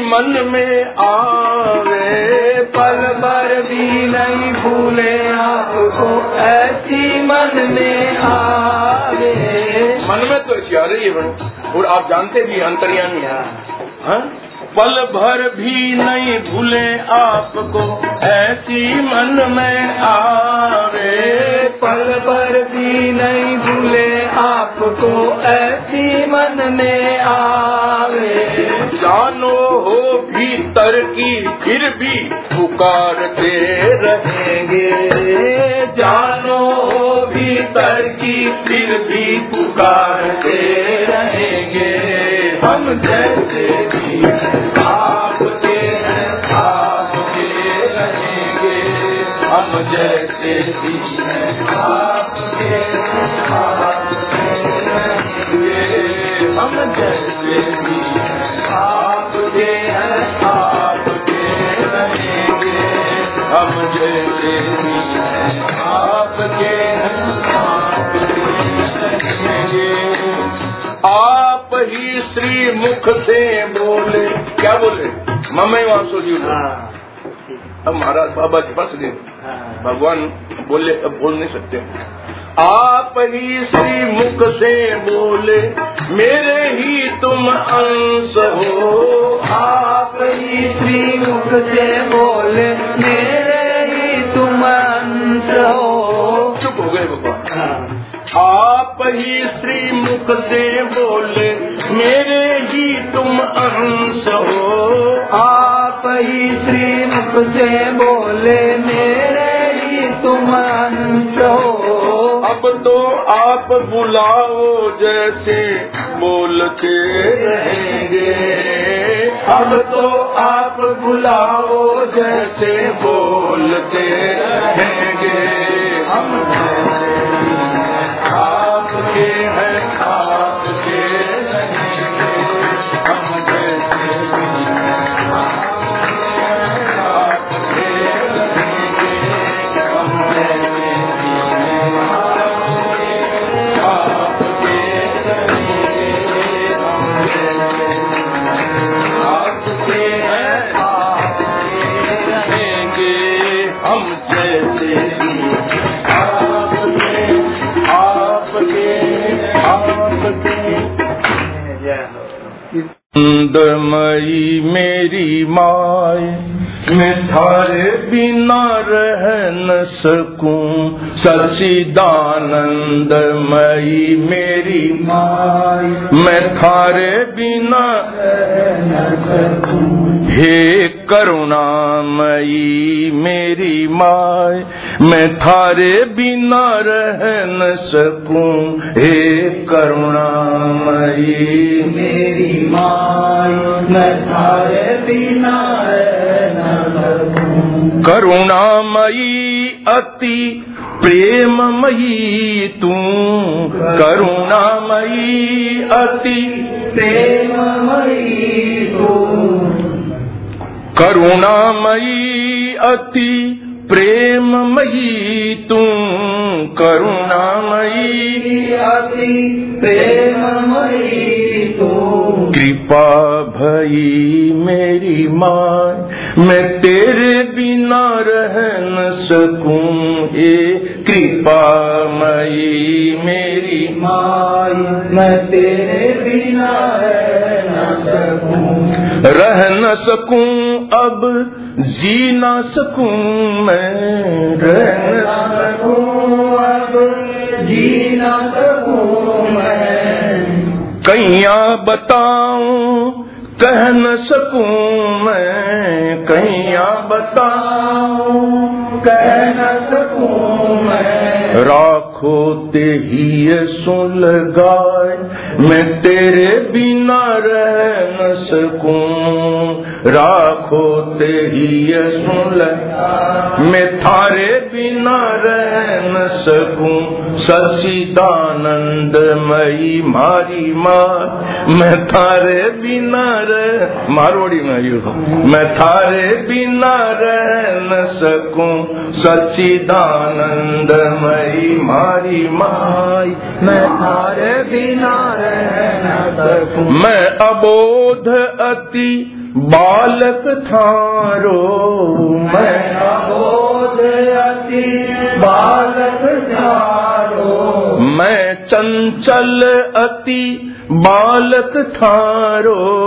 मन में आवे, पल भर भी नहीं भूले आपको, ऐसी मन में आवे मन में तो ऐसी आ रही है और आप जानते भी अंतर्यामी है हाँ? पल भर भी नहीं भूले आपको, ऐसी मन में आवे पल पर भी नहीं भूले आपको, ऐसी मन में आवे। जानो हो भीतर की, फिर भी पुकारते रहेंगे। जानो हो भीतर की, फिर भी पुकारते रहेंगे। हम जैसे भी आपके हैं। हम जैसे हैं हैं, आपके रहेंगे हम जैसे भी हैं आपके हैं आपके रहेंगे। हम जैसे भी हैं आपके हैं आपके रहेंगे। आप ही श्री मुख से बोले क्या बोले? मम्मी वासो जी अब महाराज बाबा जी फंस गए। भगवान बोले बोल नहीं सकते। आप ही श्री मुख से बोले, मेरे ही तुम अंश हो। आप ही श्री मुख से बोले, मेरे ही तुम अंश हो। चुप हो गए भगवान। आप ही श्री मुख से बोले, मेरे ही तुम अंश हो। आप ही श्री मुख से बोले, मेरे तुम अंशो अब तो आप बुलाओ जैसे बोल के रहेंगे। अब तो आप बुलाओ जैसे बोलते रहेंगे। हम दमई मेरी माय मैं थारे बिना रह न सकूँ। सचिदानंदमयी मेरी माय मैं थारे बिना रह न सकूँ। हे करुणामयी मेरी माय, मैं थारे बिना रह न सकूँ। हे करुणामयी मेरी माय, मैं थारे बिना रह न सकूँ। करुणामयी अति प्रेममयी तू। करुणामयी अति प्रेममयी तू। करुणामयी अति प्रेममयी तू करुणामयी अति प्रेममयी तू कृपा भई मेरी माँ मैं तेरे बिना रह न सकूँ। ए कृपा मई मेरी माई मैं तेरे बिना रह न सकूँ। रह न सकूँ अब, जी न सकूँ मैं, रह न सकूँ अब, जी न सकूँ मैं। कैया बताऊँ, कह न सकूँ मैं कैया बताऊँ, कह न सकूँ मैं। राखो ते ही ये सुन लगाए, मैं तेरे बिना रह न सकूँ। राखो ते ही सुन लगाए, मैं थारे बिना रह न सकूँ। सचिदानंद मई मारी, माँ मैं थारे बिना रह मारवाड़ी में यू मैं थारे बिना रह न सकूँ। सच्चिदानंद मई मारी माई। मैं थारे बिना रह न सकूँ। मैं अबोध अति बालक थारो। मैं अबोध अति बालक थारो। मैं चंचल अति बालक थारो।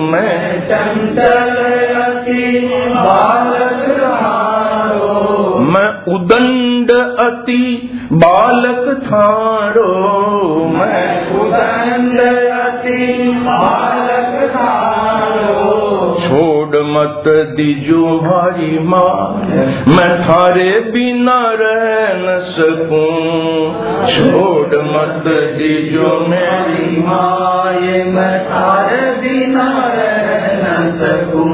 मैं चंचल अति बालक थारो। उदंड अति बालक थारो मैं। उदंड अति बालक थारो। छोड़ मत दीजो भारी माँ। मैं थारे बिना रह न सकूँ। छोड़ मत दीजो मेरी माए मैं थारे बिना रह न सकूँ।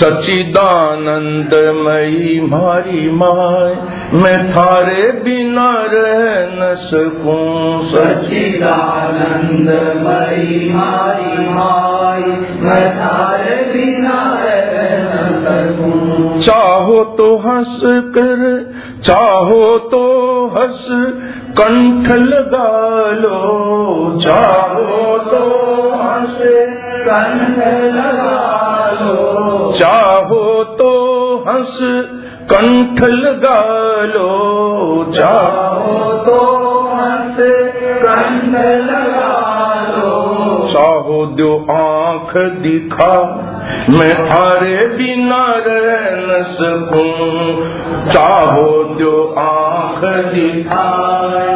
सचिदानंद मई मारी माय। मैं थारे बिना रह न सकूँ। सचिदानंद मई मारी माई मैं थारे बिना रह न सकूँ। चाहो तो हंस कर चाहो तो हंस कंठ लगा लो। चाहो तो हंस कंठ लगा चाहो तो हंस कंठ लगा लो चाहो तो हंस कंठ लगा चाहो दो आँख दिखा। मैं थारे बिना रह न सकूँ। चाहो, दो आँख दिखा।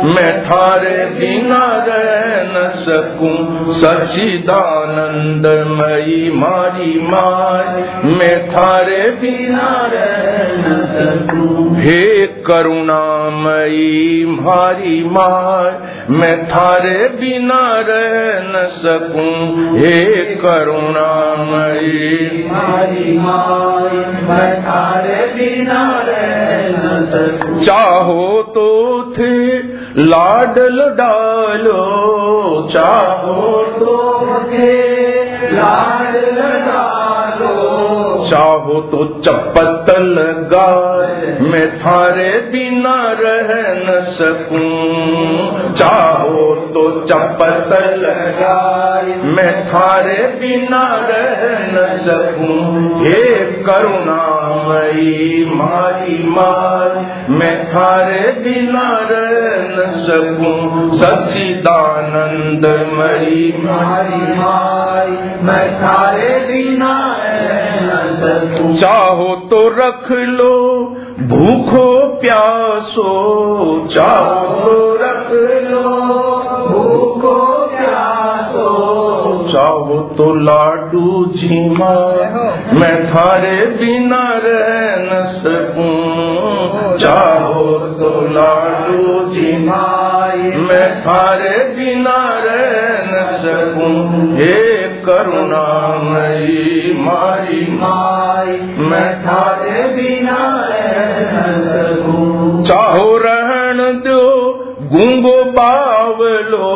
मैं थारे बिना रह न सकूँ। सचिदानंद मई मारी माय। मैं थारे बिना रह न सकूँ। हे करुणामयी मारी माय। मैं थारे बिना रह न सकूँ। हे करुणामयी। मारी बिना सकूँ। चाहो तो थे लाडल डालो। चाहो तो थे लाड लगा लो चाहो तो चपत लगाए मैं थारे बिना रह न सकूँ। चाहो तो चपत लगाए मैं थारे बिना रह न सकूँ। हे करुणामयी मारी मार मैं थारे बिना रह न सकूँ। सच्चिदानंद मई मारी माई, मैं थारे बिना रह न चाहो तो रख लो भूखो प्यासो। चाहो तो रख लो भूखो प्यासो। चाहो तो लाडू झीमा मैं थारे बिना रह न सकूँ। चाहो तो लाडू झीमा मैं थारे बिना रह न सकूँ। हे करुणा मई मारी। माई थारे बिना चाहो रहण दो गुंगो बावलो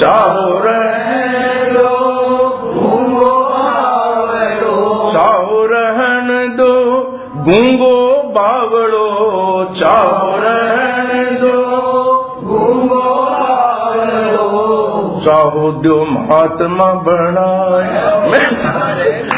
चाहो रहन चाहो दो महात्मा बनाए। मैं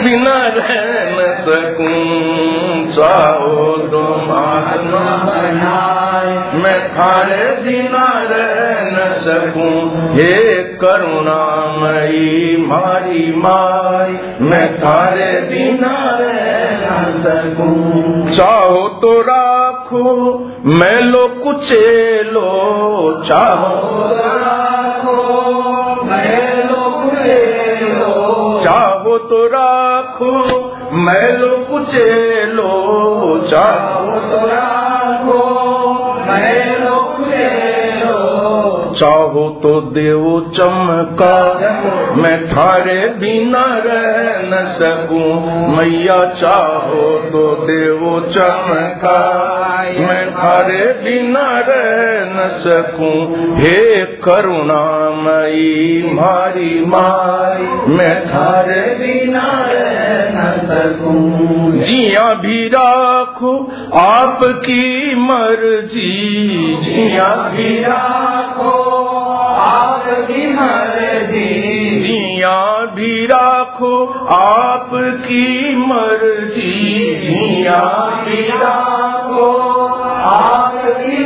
बिना रह न सकूँ चाहो दो महात्मा बनाए। मैं थारे बिना रह न सकूँ, हे करुणामयी मारी माई। मैं थारे बिना रह न सकूँ। चाहो तो राखो, मैं लो कुचेलो, चाहो तो राखो मैं लो कुचेलो चाहो तो राखो चाहो तो देव चमका। मैं थारे बिना रह न सकूँ। मैया चाहो तो देव चमका। मैं थारे बिना रह न सकूँ। हे करुणामयी मारी माई। मैं थारे बिना रह जिया भी राखो आपकी मर्ज़ी। जिया भी राखो आपकी मर्ज़ी। जिया भी राखो आपकी मर्ज़ी। जिया भी राखो आपकी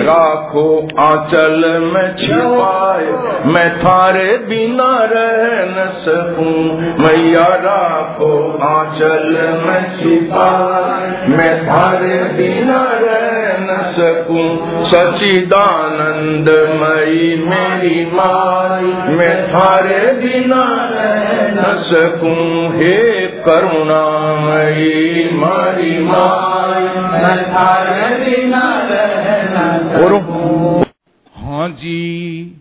राखो आंचल में छिपाए, मैं थारे बिना रह न सकूँ। मैया राखो आंचल में छिपाए, मैं थारे बिना रह न सकूँ। सचिदानंद मई मेरी माई, मैं थारे बिना रह न सकूँ। हे करुणामयी मारी माई, मैं थारे बिना रह हाँ जी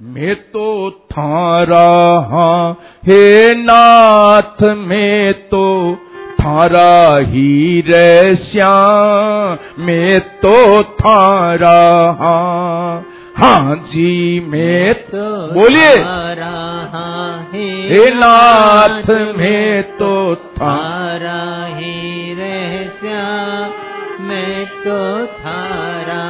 मैं तो थारा हाँ। हे नाथ मैं तो थारा ही रे श्याम। मैं तो थारा हाँ। हाँ जी मैं तो बोलिए। रहा है। हे नाथ मैं तो थारा ही रहस्या मैं तो थारा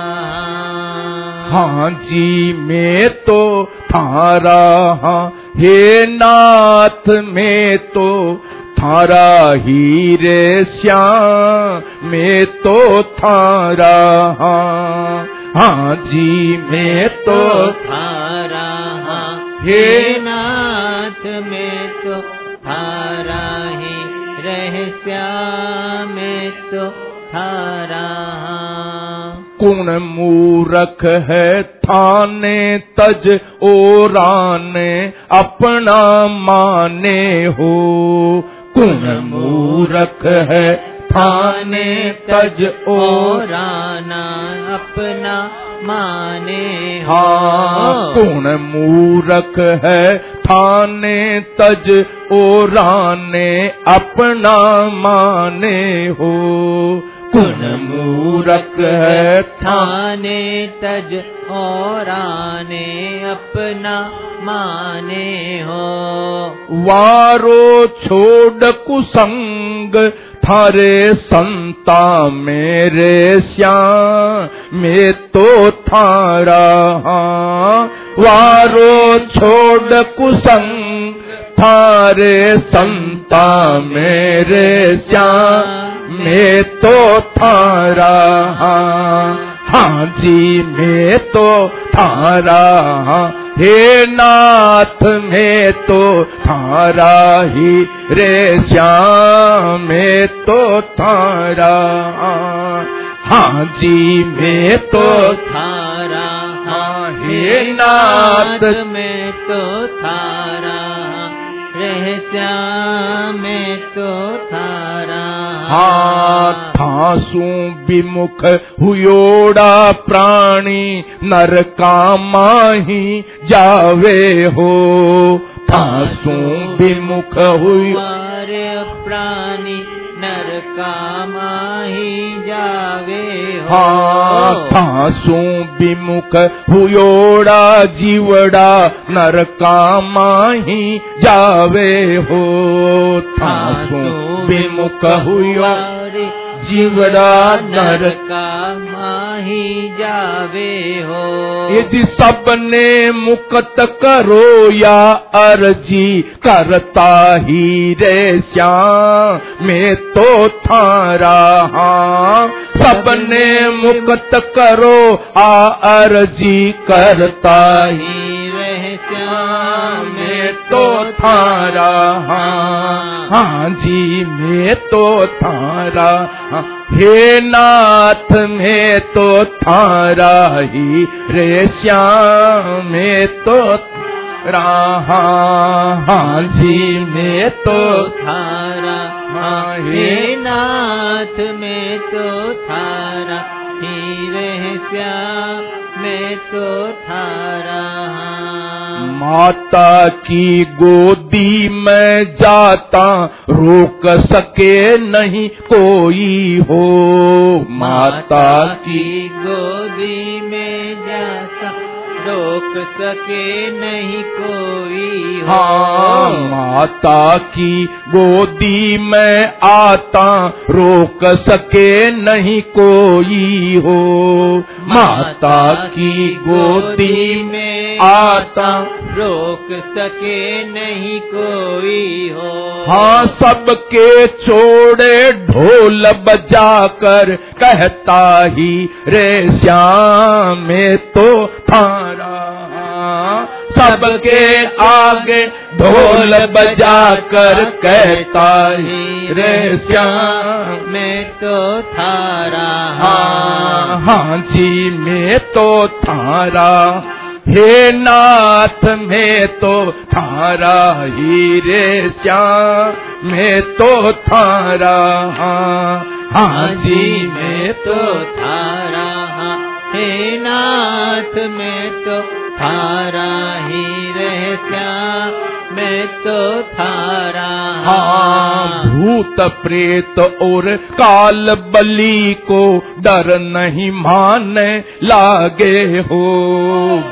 हाँ जी मैं तो थारा हाँ। हे नाथ मैं तो थारा ही रे श्याम मैं तो थारा हाँ। हाँ जी मैं तो थारा हे। हे नाथ मैं तो थारा ही रहस्या मैं तो थारा कुण मूरख है थाने तज ओराने अपना माने हो। कुण मूरख है थाने तज ओराना अपना माने हो। कुण मूरख है थाने तज ओराने अपना माने हो। कुण मूरख है थाने तज और आने अपना माने हो वारो छोड़ कुसंग थारे संता मेरे श्याम में तो थारा हाँ। वारो छोड़ कुसंग थारे संता मेरे श्याम में तो थारा हाँ। हाँ जी मैं तो थारा हाँ। हे नाथ मैं तो थारा ही रे श्याम मैं तो थारा हाँ। हाँ जी मैं तो थारा हाँ। हे नाथ में तो थारा रहस्या में तो थारा। हाँ थासू विमुख हुयोड़ा प्राणी नर कामाही जावे हो। थासू विमुख हुई प्राणी नरकाम जावे हा। थासो बिमुख हुयोड़ा जीवड़ा नर काम जावे हो। थासूंमुख हुयोे जीवड़ा नर। नरका माही जावे हो। यदि सबने मुकत करो या अर्जी करता ही रे श्याम में तो थारा हाँ। सबने मुकत करो आ अर्जी करता ही रह श्याम में तो थारा हाँ हाँ जी में तो थारा हाँ, हे नाथ में तो थारा ही रे श्याम में तो रहा हाँ जी में तो थारा हाँ हे हे नाथ में तो थारा ही रह श्याम में तो थारा माता की गोदी में जाता, रोक सके नहीं कोई हो। माता की गोदी में जाता। रोक सके नहीं कोई हो। हाँ माता की गोदी में आता रोक सके नहीं कोई हो। माता की गोदी में आता रोक सके नहीं कोई हो। हाँ सबके छोड़े ढोल बजा कर कहता ही रे श्याम में तो सबके आगे ढोल बजा कर कहता ही, रे श्याम, में तो थारा हाँ हाँ जी, में तो थारा हे नाथ, में तो थारा ही, रे श्याम, में तो थारा हाँ हाँ जी, में तो थारा हाँ। हे नाथ में तो थारा ही रह श्याम में तो थारा हाँ भूत प्रेत और काल बलि को डर नहीं माने लागे हो।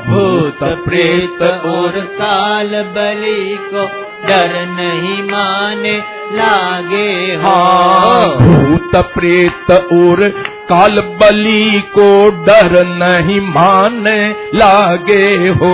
भूत प्रेत और काल बलि को डर नहीं माने लागे हाँ भूत प्रेत और काल बलि को डर नहीं माने लागे हो।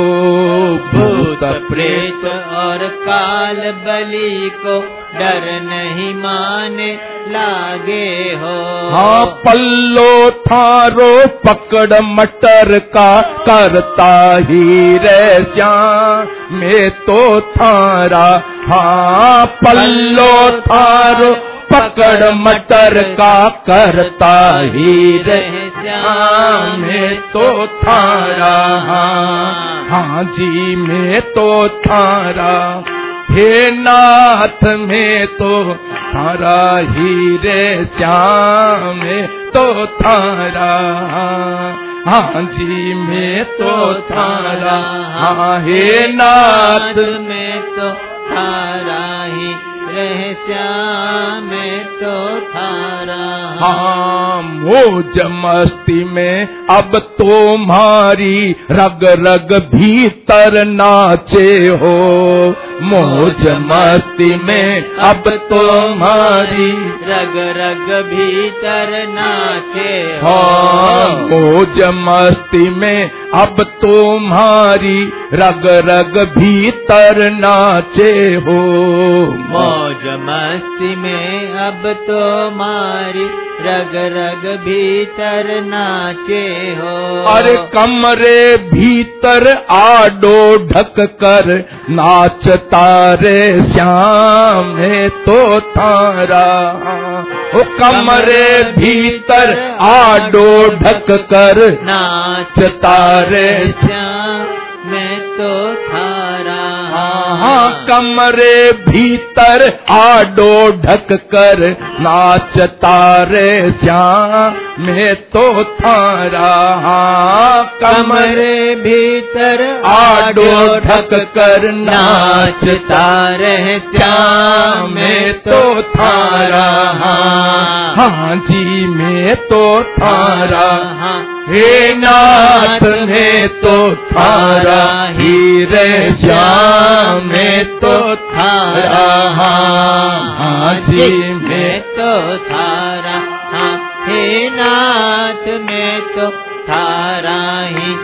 भूत प्रेत और काल बलि को डर नहीं माने लागे हो। हाँ पल्लो थारो पकड़ मटर का करता ही रे श्याम में तो थारा। हाँ पल्लो थारो पकड़ मटर का करता ही रे। में तो थारा हाँ जी तो थारा हे नाथ में तो थारा ही रे। थारा हाँ जी तो थारा हाँ हे नाथ में तो थारा ही श्याम तो हाँ में अब तुम्हारी रग रग भीतर नाचे हो। मोज मस्ती में अब तो तुम्हारी रग रग भीतर नाचे हाँ। मोज मस्ती में अब तुम्हारी रग रग भीतर नाचे हो। मौज मस्ती में अब तो मारी। रग रग भीतर नाचे हो। अरे कमरे भीतर आडो ढक कर नाचता रे श्याम है तो तारा। ओ कमरे भीतर आडो ढक कर नाच तारे श्याम मैं तो हाँ कमरे भीतर आडो ढक कर नाचता रे श्याम में तो थारा कमरे भीतर आडो ढक कर नाचता रह श्याम में तो थारा हाँ जी में तो थारा हे। नाथ में तो थारा ही रे श्याम में तो थारा हाँ जी में तो थारा हाँ हे नाथ में तो थारा ही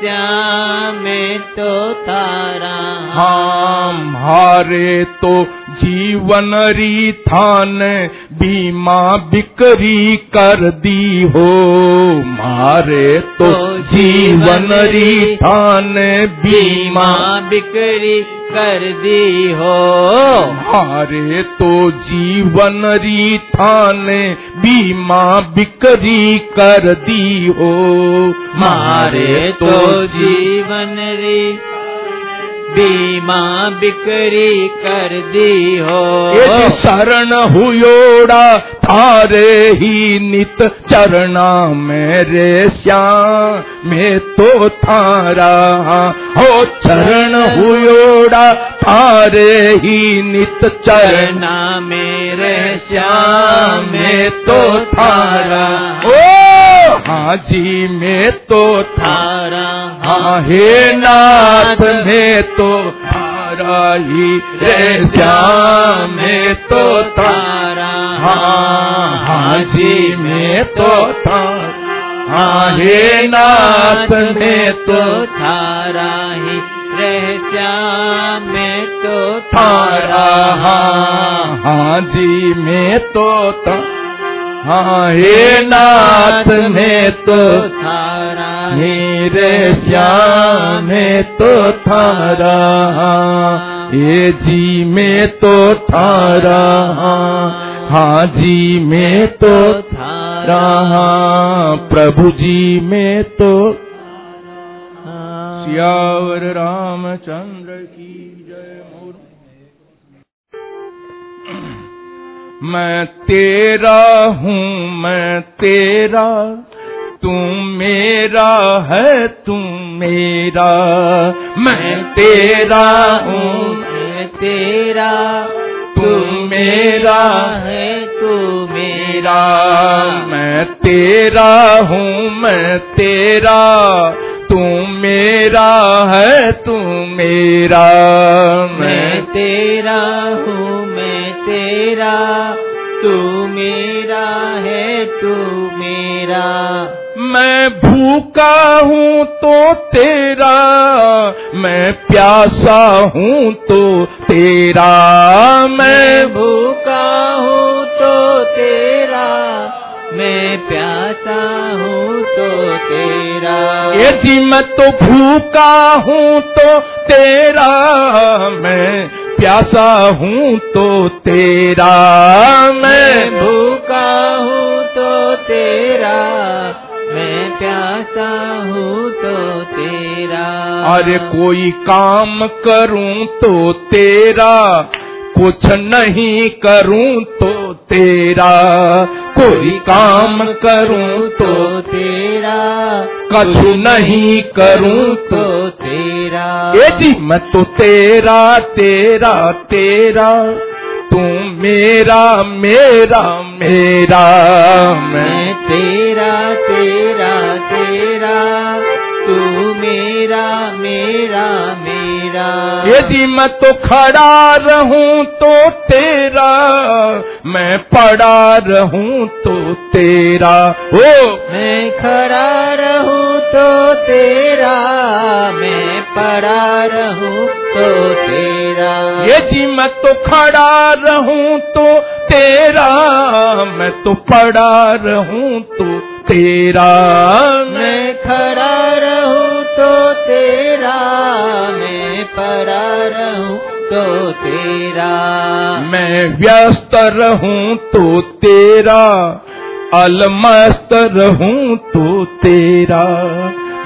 श्याम में तो थारा। हमारे तो जीवन रीथान बीमा बिक्री कर दी हो। मारे तो जीवन रीथान बीमा बिक्री कर दी हो। मारे तो जीवन रीथान बीमा बिक्री कर दी हो। मारे तो जीवन री बीमा बिक्री कर दी हो। शरण हुयोड़ा थारे ही नित चरना मेरे श्याम। में तो थारा हो चरण हुयोड़ा थारे ही नित चरना। चरना मेरे श्याम श्याम में तो थारा। ओ हाँ जी में तो थारा थारा हाँ हे नाथ में तो थारा ही रे श्याम में तो तारा हाँ हाँ जी में तो थारा हाँ हे नाथ में तो थारा ही श्याम में तो थारा हाँ हाँ जी में तो तारा हाँ हे नाथ में तो थारा। मेरे श्याम में तो थारा। ये जी में तो थारा। हाँ जी में तो थारा। प्रभु जी में तो सियावर रामचंद्र की जय। मोर मैं तेरा हूँ, मैं तेरा। तू मेरा है तू मेरा। मैं तेरा हूँ, मैं तेरा। तू मेरा है तू मेरा। मैं तेरा हूँ, मैं तेरा। तू मेरा है तू मेरा। मैं तेरा हूँ मैं तेरा। तू मेरा है तू मेरा। मैं भूखा हूँ तो तेरा। मैं प्यासा हूँ तो तेरा। मैं भूखा हूँ तो तेरा। मैं प्यासा हूँ तो तेरा। यदि मैं तो भूखा हूँ तो तेरा मैं प्यासा हूँ तो तेरा मैं भूखा हूँ तो तेरा मैं प्यासा हूँ तो तेरा। अरे कोई काम करूँ तो तेरा कुछ नहीं करूँ तो तेरा। कोई काम करूँ तो तेरा कछु नहीं करूँ तो तेरा। यदि मैं तो तेरा तेरा तेरा तू मेरा मेरा मेरा। मैं मैं तेरा तेरा तेरा तू मेरा मेरा मेरा। यदि मैं तो खड़ा रहूँ तो तेरा मैं पड़ा रहूँ तो तेरा। ओ! मैं खड़ा रहूँ तो तेरा मैं पड़ा रहूँ तो तेरा। यदि मैं तो खड़ा रहूँ तो तेरा मैं तो पड़ा रहूँ तो तेरा। मैं खड़ा रहूँ तो तेरा मैं पड़ा रहूँ तो तेरा। मैं व्यस्त रहूँ तो तेरा अलमस्त रहूँ तो तेरा।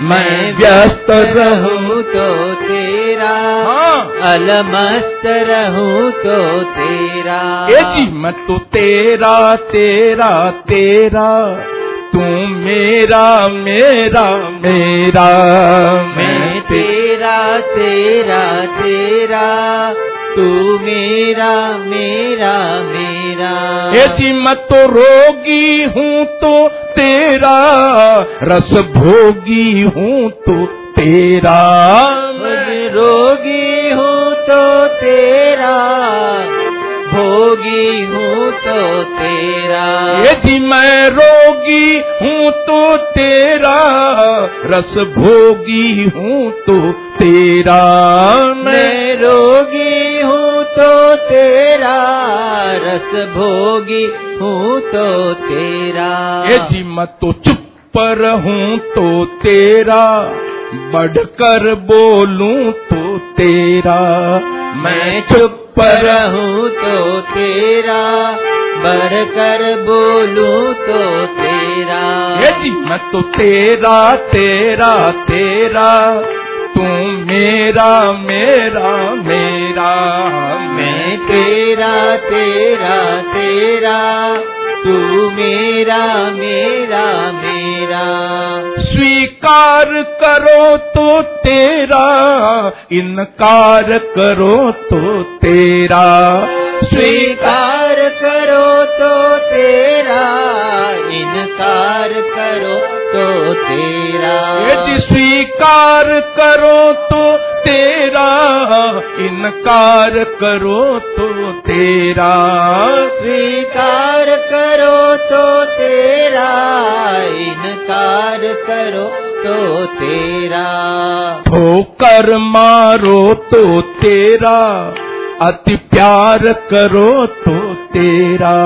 मैं व्यस्त रहूँ तो तेरा हाँ। अलमस्त रहूँ तो तेरा। ए जी मैं तो तेरा तेरा तेरा। तू मेरा मेरा मेरा। मैं तेरा तेरा तेरा। तू मेरा मेरा मेरा। जी मैं तो रोगी हूँ तो तेरा रस भोगी हूँ तो तेरा। मैं रोगी हूँ तो तेरा भोगी हूँ तो तेरा। ये जी मैं रोगी हूँ तो तेरा रस भोगी हूँ तो तेरा। मैं रोगी हूँ तो तेरा रस भोगी हूँ तो तेरा। ये जी मैं तो चुप रहूँ तो तेरा, बढ़कर बोलूँ तो तेरा। मैं चुप पर हूँ तो तेरा, बढ़कर बोलूँ तो तेरा। ये मैं तो तेरा तेरा तेरा। तू मेरा मेरा मेरा। मैं तेरा तेरा तेरा। तू मेरा मेरा मेरा। स्वीकार करो तो तेरा इनकार करो तो तेरा। स्वीकार करो तो तेरा इनकार करो तो तेरा। यदि स्वीकार करो तो तेरा इनकार करो तो तेरा। स्वीकार करो तो तेरा इनकार करो तो तेरा। ठोकर मारो तो तेरा अति प्यार करो तो तेरा।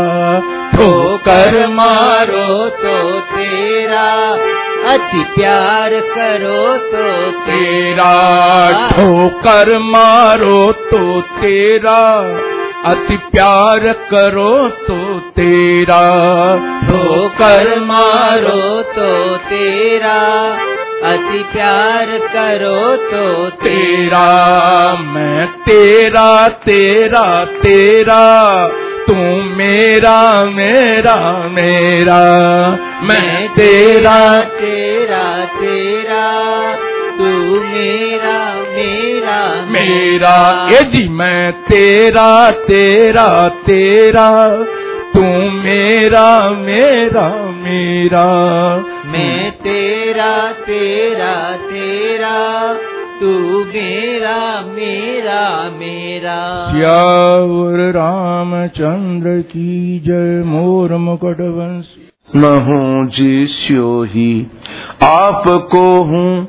ठोकर मारो तो तेरा अति प्यार करो तो तेरा। ठोकर मारो तो तेरा। अति प्यार करो तो तेरा। ठोकर मारो तो तेरा। अति प्यार करो तो तेरा मैं तेरा तेरा तेरा। तू मेरा मेरा मेरा। मैं तेरा तेरा तेरा। तू मेरा मेरा मेरा। ये जी मैं तेरा तेरा तेरा। तू मेरा मेरा मेरा। मैं तेरा तेरा तेरा। तू मेरा मेरा मेरा। श्यावर रामचंद्र की जय मोर मुकुट वंश। मैं हूँ जिस्यो ही आपको हूँ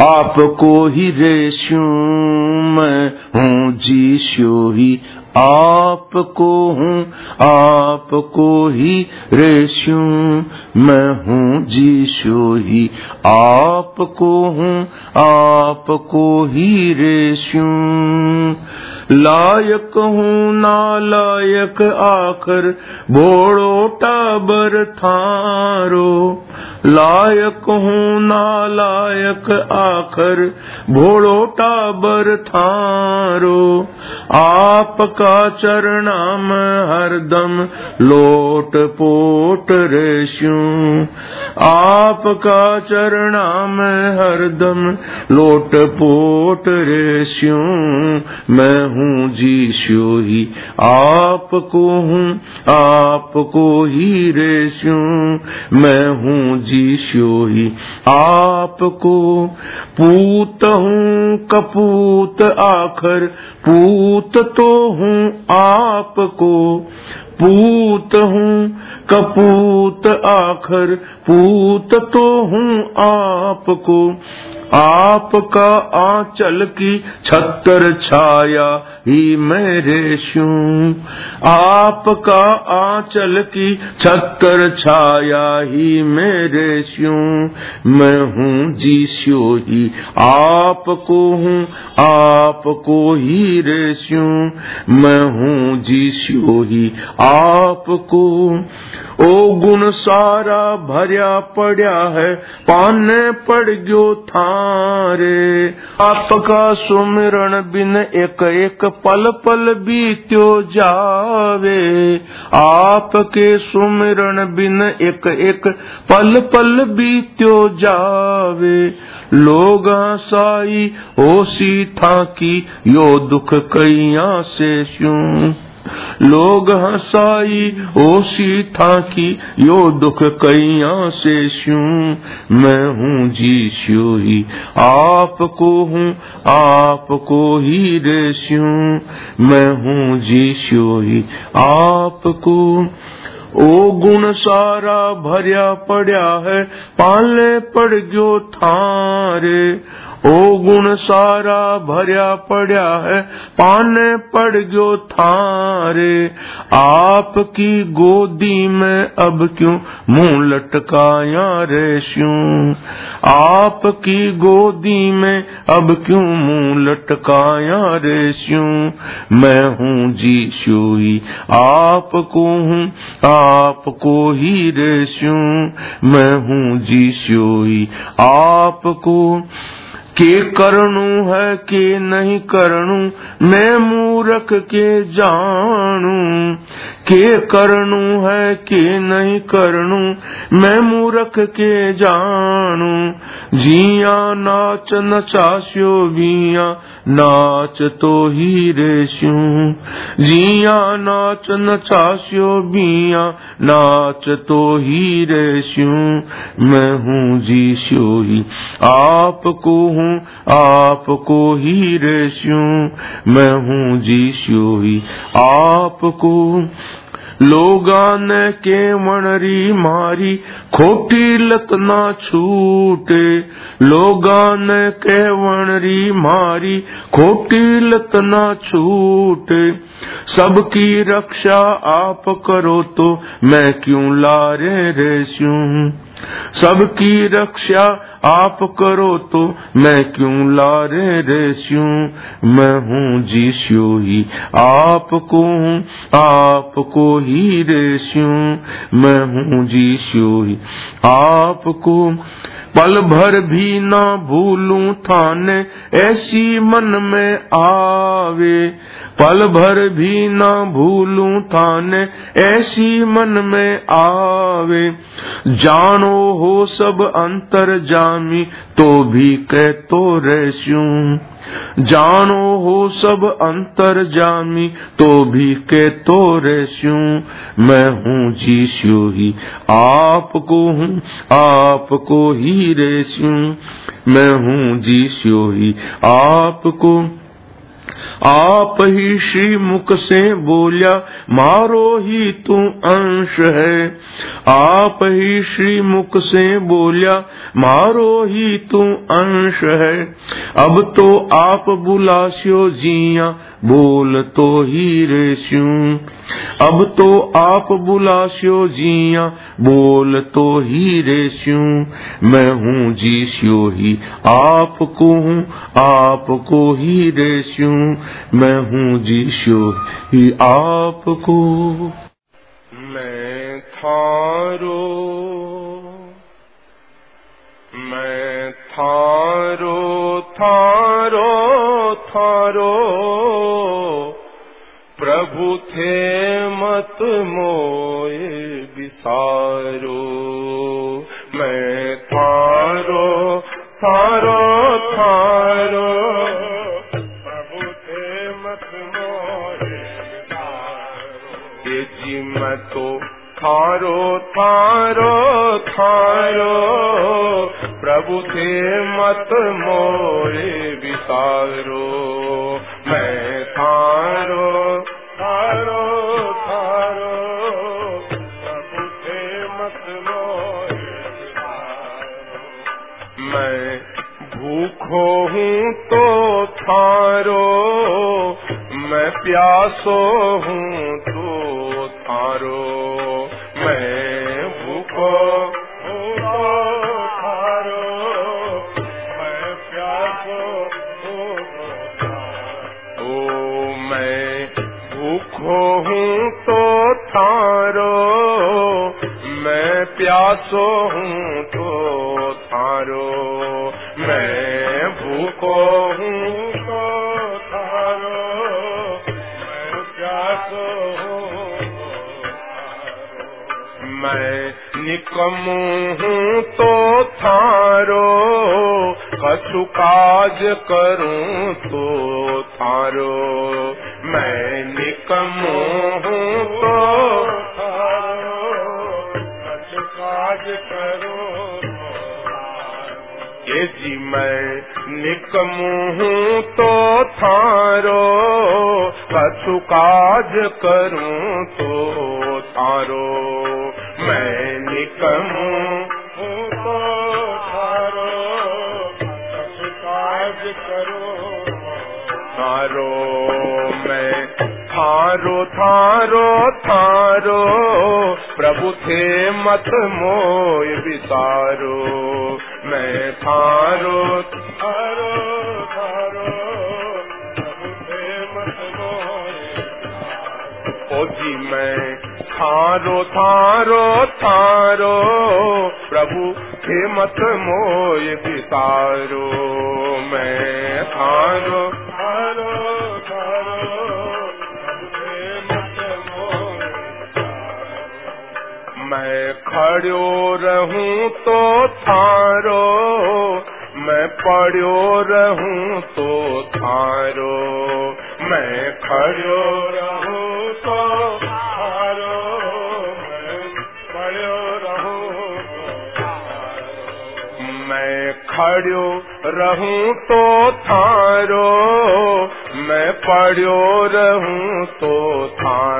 आपको ही रेश्यू मैं हूँ जीश्यो ही आपको हूँ, आपको ही रेश्यू मैं हूँ जीशो ही। आपको हूँ, आपको ही रेश्यू लायक हूँ ना लायक आखर भोड़ो टाबर थारो। लायक हूँ ना लायक आखर भोड़ो टाबर थारो। आपका चरणाम हरदम लोट पोट रेश्यू आपका चरणाम हरदम लोट पोट रेश्यू मैं हूँ जीशो ही, आपको हूँ, आपको ही रेश्यू मैं हूँ जीशो ही, आपको पूत हूँ, कपूत आखर, पूत तो हूँ आपको पूत हूँ कपूत आखर पूत तो हूँ आपको। आपका आंचल की छतर छाया ही मेरे शू आपका आंचल की छतर छाया ही मेरे शू मैं हूँ जीशो ही, आपको हूँ, आपको ही रेस्यू मैं हूँ जीस्यो ही, आपको। ओ गुण सारा भरिया पड़ा है, पाने पड़ गयो थारे आपका सुमिरण बिन एक एक पल पल बीत्यो जावे। आपके सुमिरण बिन एक एक पल पल बीत्यो जावे। लोग साई ओसी था की यो दुख कैया से स्यूं। लोग हंसाई, ओसी था की यो दुख कैया से स्यूं। मैं हूँ जी जीस्यू ही, आपको हूँ, आपको ही रे रेस्यूं मैं हूँ जी जीस्यू ही, आपको। ओ गुण सारा भरिया पड़ा है, पाले पड़ गयो थारे। ओ गुण सारा भरिया पड़ा है, पाने पड़ गयो थारे। आपकी गोदी में अब क्यों मुँह लटकाया रेस्यूं आपकी गोदी में अब क्यों मुँह लटकाया रेस्यूं मैं हूँ जीशु ही, आपको हूँ, आपको ही रेस्यूं मैं हूँ जीशु ही, आपको के करणु है के नहीं करणु मैं मूरख के जानू। के करणु है के नहीं करणु मैं मूरख के जानू। जिया नाच नचास्यो बिया नाच तो ही रेस्यूं जिया नाच नचास्यो बिया, नाच तो ही रेस्यूं मैं हूँ जीशो ही आपको हूँ, आपको ही रेस्यूं मैं हूँ जीशो ही आपको लोगान के वणरी मारी, खोटी लत ना छूटे। लोगान के वणरी मारी, खोटी लत ना छूटे। सबकी रक्षा आप करो तो मैं क्यों लारे रेस्यूं? सबकी रक्षा आप करो तो मैं क्यों लारे रेस्यूं मैं हूँ जीशु ही। आपको हूँ, आपको ही रेस्यूं मैं हूँ जी जीशु ही। आपको पल भर भी ना भूलूं थाने, ऐसी मन में आवे। पल भर भी ना भूलूं थाने ऐसी मन में आवे। जानो हो सब अंतर जामी तो भी कह तो रेस्यूं जानो हो सब अंतर जामी तो भी के तो रेस्यूं मैं हूँ जीशु ही, आपको हूँ, आपको ही रेस्यूं मैं हूँ जीशु ही, आपको आप ही श्री मुख से बोलिया, मारो ही तू अंश है। आप ही श्री मुख से बोलिया, मारो ही तू अंश है। अब तो आप बुलास्यो जिया, बोल तो ही रेस्यूं अब तो आप बुलास्यो जिया, बोल तो ही रेस्यूं मैं हूँ जीस्यो ही, आपको हूँ, आपको ही रेस्यूं मैं हूँ जीस्यो ही आपको। मैं थारो मैं थारो थारो थारो। प्रभु थे मत मोए विसारो मैं थारो तो थारो थारो थारो प्रभु थे मत मोरे विसारो। मैं थारो थारो थारो। प्रभु थे मत मोरे मैं भूखो हूँ तो थारो। मैं प्यासो हूँ तो थारो मैं भूखो भूखो थारो मैं प्यासो ओ, मैं भूखो हूँ तो थारो। मैं प्यासो हूँ तो थारो। मैं भूखो हूँ तो थारो। मैं प्यासो मैं निकमू हूँ तो थारो, कछु काज करूँ तो थारो। मैं निकमू हूँ तो थारो, कछु काज करूँ ये जी मैं निकमू तो थारो, कछु काज करूँ तो थारो। मैं निकमू तो थारो, कछु काज करूँ थारो। मैं थारो थारो थारो, प्रभु थे मत मोय विसारो। मैं थारो थारो थारो ओ जी मैं थारो थारो थारो, प्रभु थे मत मोय विसारो मैं थारो थारो मैं खड़ो रहूँ तो थारो। मैं पड़ो रहूँ तो थारो। मैं खड़ो रहूँ तो थारो। मैं तो मैं खड़ो रहूँ तो थारो। मैं पड़ो रहूँ तो थारो।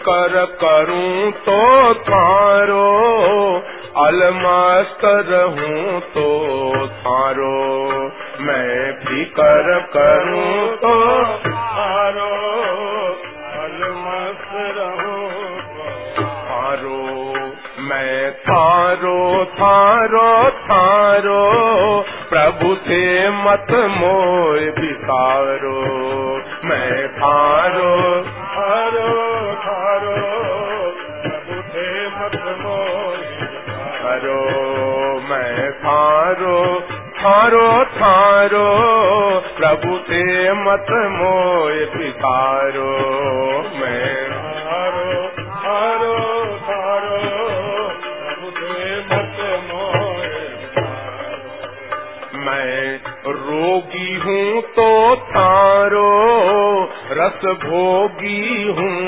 मैं फिकर करूँ तो थारो अलमस्त रहूँ तो थारो। मैं फिकर करूँ तो थारो अलमस्त रहूँ तो थारो। मैं थारो थारो थारो, प्रभु से मत मोय थारो थारो, प्रभु थे मत मोय बिसारो मैं थारो थारो थारो, प्रभु थे मत मोय मैं रोगी हूँ तो थारो, रस भोगी हूँ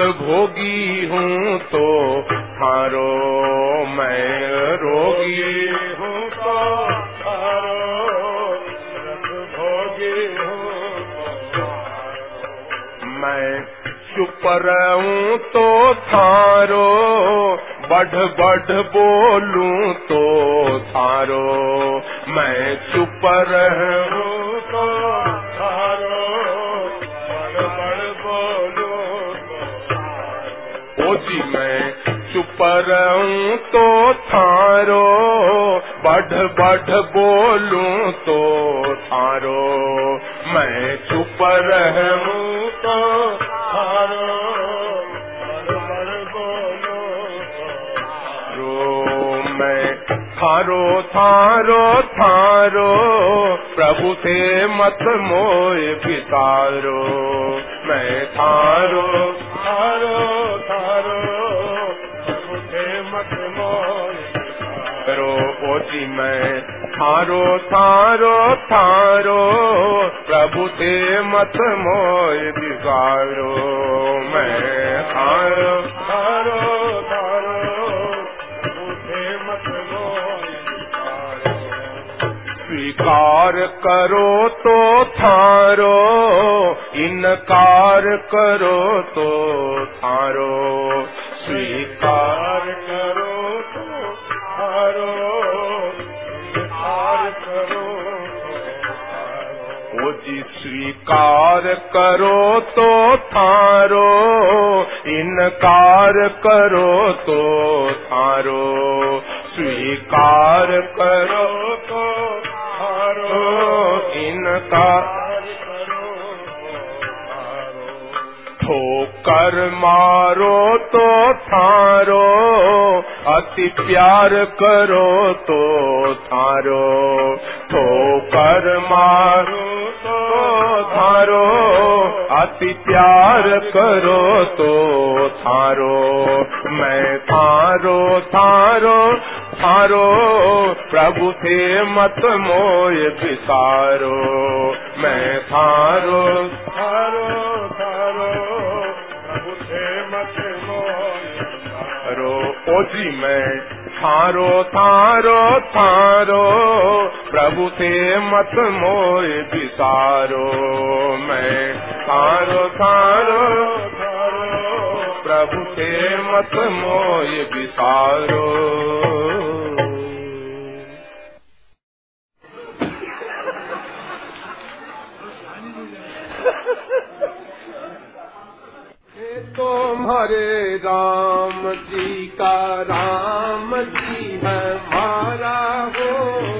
भोगी मथ अति प्यार करो तो थारो ठोकर मारो तो थारो अति प्यार करो तो थारो मैं थारो थारो थारो प्रभु थे मत मोय विसारो मैं थारो थारो ओ जी मैं। थारो थारो थारो, प्रभु से मत मोय बिसारो मैं। थारो थारो प्रभु से मत मोय विसारो हरे राम जी का राम जी है मारा हो।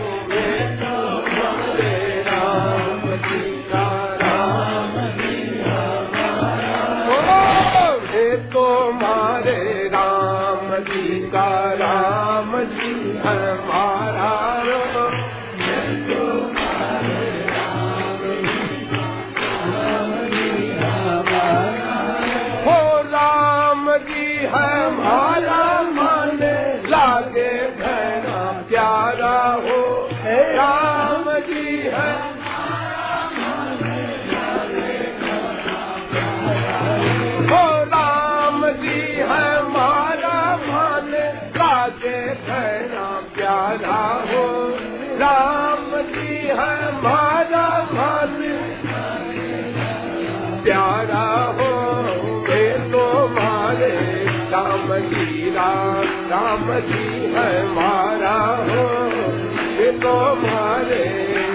हमारा मन लागे भैरा प्यारा हो। राम जी है। हो राम जी है हमारा मन लागे भैरा प्यारा हो। राम जी है हमारा मन प्यारा हो। राम जी मारा हो वे तो मारे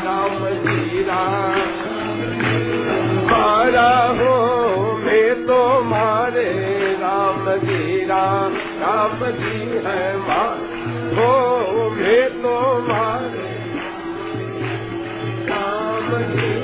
राम जी राम हो राम जी मार हो वे तो मारे। राम जी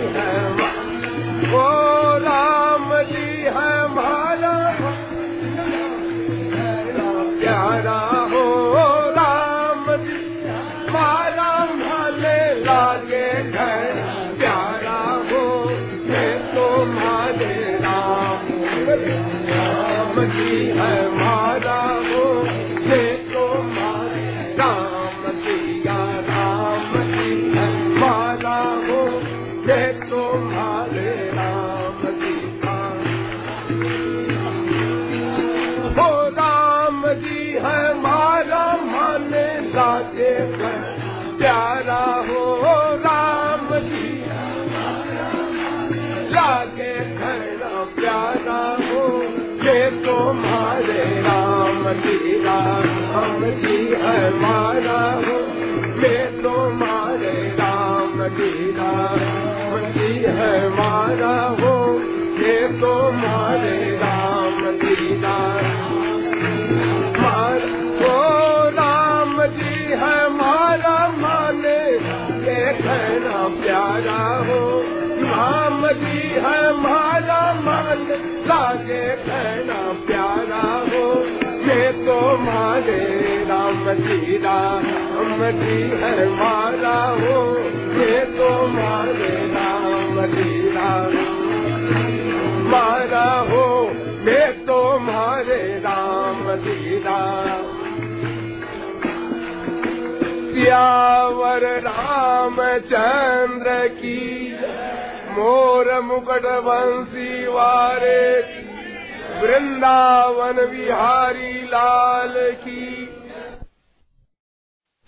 राम जी है मारा हो। ये तो मारे राम जी राम जी है मारा हो। ये तो मारे राम जी राम ओ राम जी है मारा, माने ये कहना प्यारा हो। राम जी है मारा, मान लागे कहना प्यारा हो। मैं तो मारे राम जी राम जी है मारा हो मैं तो मारे राम राम मारा हो मैं तो मारे राम राम सियावर राम चंद्र की, मोर मुकुट वंशी वारे, वृंदावन बिहारी लाल की।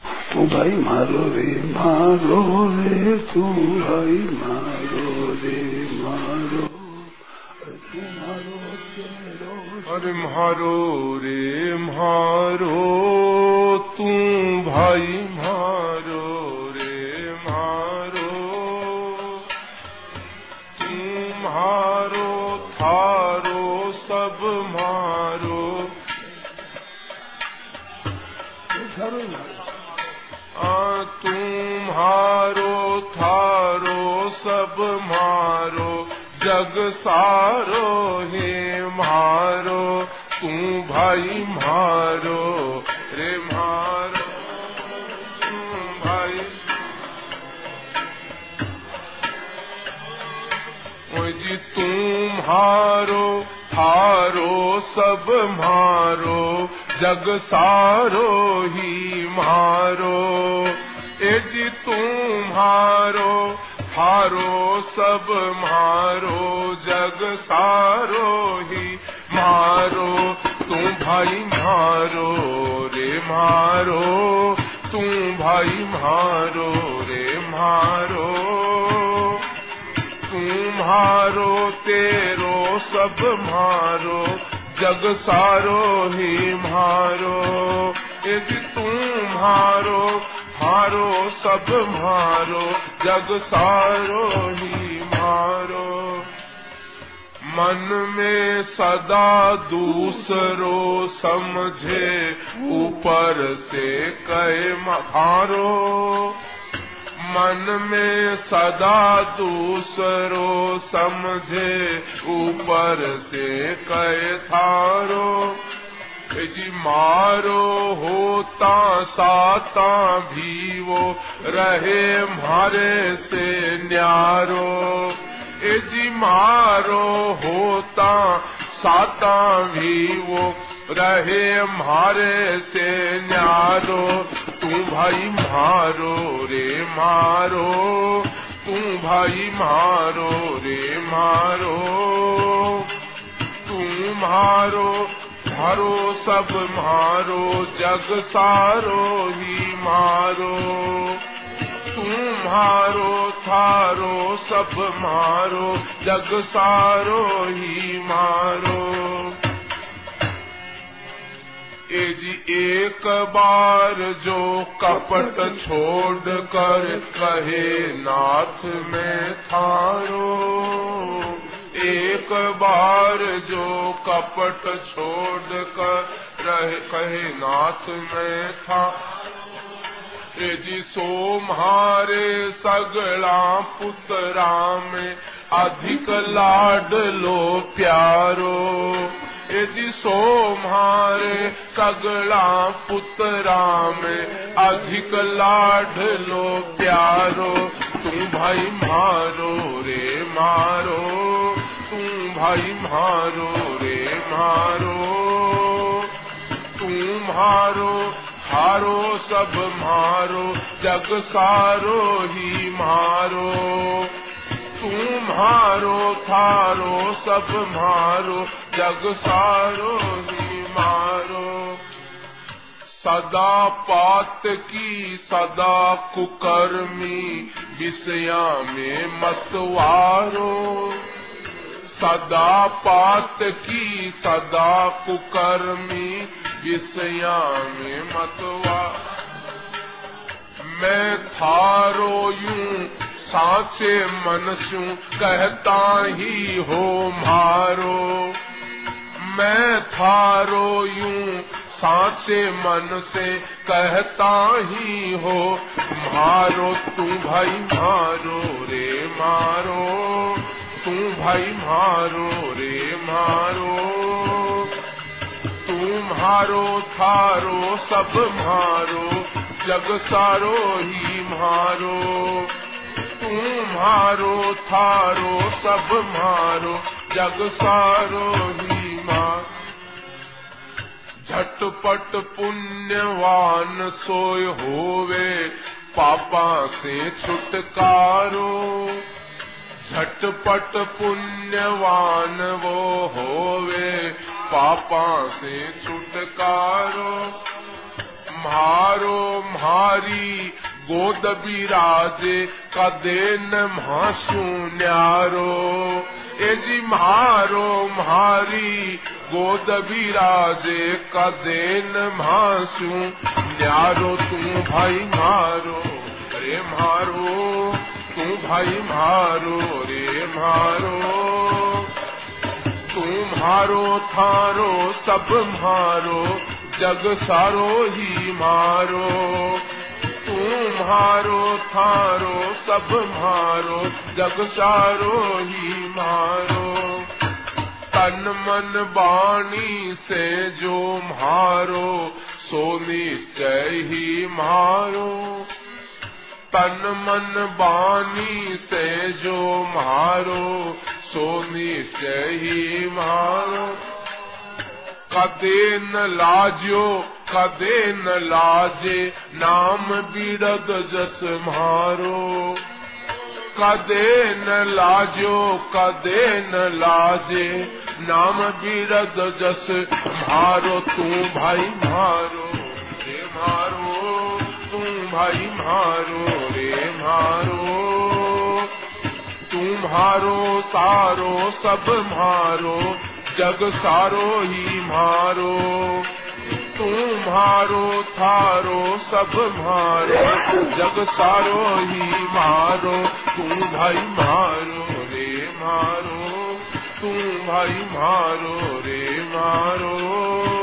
तू भाई मारो रे मारो रे तू भाई मारो रे, मारो। तेरो अरे मारो रे, मारो तू भाई मारो। जग सारो हे मारो, तू भाई मारो, रे मारो, तू भाई। जी तुम्हारो थारो, सब मारो, जग सारो ही मारो। ए जी तुम्हारो थारो सब मारो, जग सारो ही मारो। तू भाई मारो रे मारो तू भाई मारो रे मारो। तू मारो तेरो सब मारो, जग सारो ही मारो। यदि तू मारो सब मारो, जग सारो ही मारो। मन में सदा दूसरो समझे, ऊपर से कहे मारो। मन में सदा दूसरो समझे, ऊपर से कहे थारो। जी मारो होता साता भी वो रहे मारे से न्यारो। ए जी मारो होता साता भी वो रहे मारे से न्यारो। तू भाई मारो रे मारो, तू भाई मारो रे मारो। तू मारो मारो, सब मारो, जग सारो ही मारो। तुम्हारो थारो, सब मारो, जग सारो ही मारो। ए जी, एक बार जो कपट छोड़ कर कहे, नाथ में थारो। एक बार जो कपट छोड़ कर रहे कहे नाथ में था जी सो मारे सगला पुतरा में अधिक लाड लो प्यारो। ए जी सो मारे सगला पुतरा में अधिक लाड लो प्यारो तू भाई मारो रे मारो तू भाई मारो रे मारो। तू मारो हारो सब मारो, जग सारो ही मारो। तुम्हारो थारो, सब मारो, जग सारो ही मारो। सदा पात की, सदा कुकर्मी, विषया में मतवारो सदा पात की, सदा कुकर्मी विषया में मतवा। मैं थारो यूँ साचे मनसू कहता ही हो मारो। मैं थारो यूँ साचे मन से कहता ही हो मारो। तू भाई मारो। भाई मारो रे मारो। तुम्हारो थारो, सब मारो, जग सारो ही मारो। तुम्हारो थारो, सब मारो, जग सारो ही मारो। झटपट पुण्यवान सोय होवे, पापा से छुटकारो। झटपट पुण्यवान वो होवे, पापा से छुटकारो। मारो मारी गोद बिराजे कदेन म्हासू न्यारो ए जी मारो मारी गोद विराजे का देन मासू न्यारो तू भाई मारो रे मारो। तू भाई मारो रे मारो। तू मारो, थारो, सब मारो, जग सारो ही मारो। तू मारो, थारो, सब मारो, जग सारो ही मारो। तन मन बाणी से जो मारो, सो निश्चय ही मारो। तन मन बानी से जो मारो, सो निश्चय ही मारो। कदे न लाजो कदे न लाजे, नाम बिरद जस मारो। कदे न लाजो कदे न लाजे, नाम बिरद जस मारो, तू भाई मारो मारो। तू भाई मारो रे मारो। तुम्हारो सारो, सब मारो, जग सारो ही मारो। तुम्हारो थारो, सब मारो, जग सारो ही मारो। तुम भाई मारो रे मारो। तुम भाई मारो रे मारो।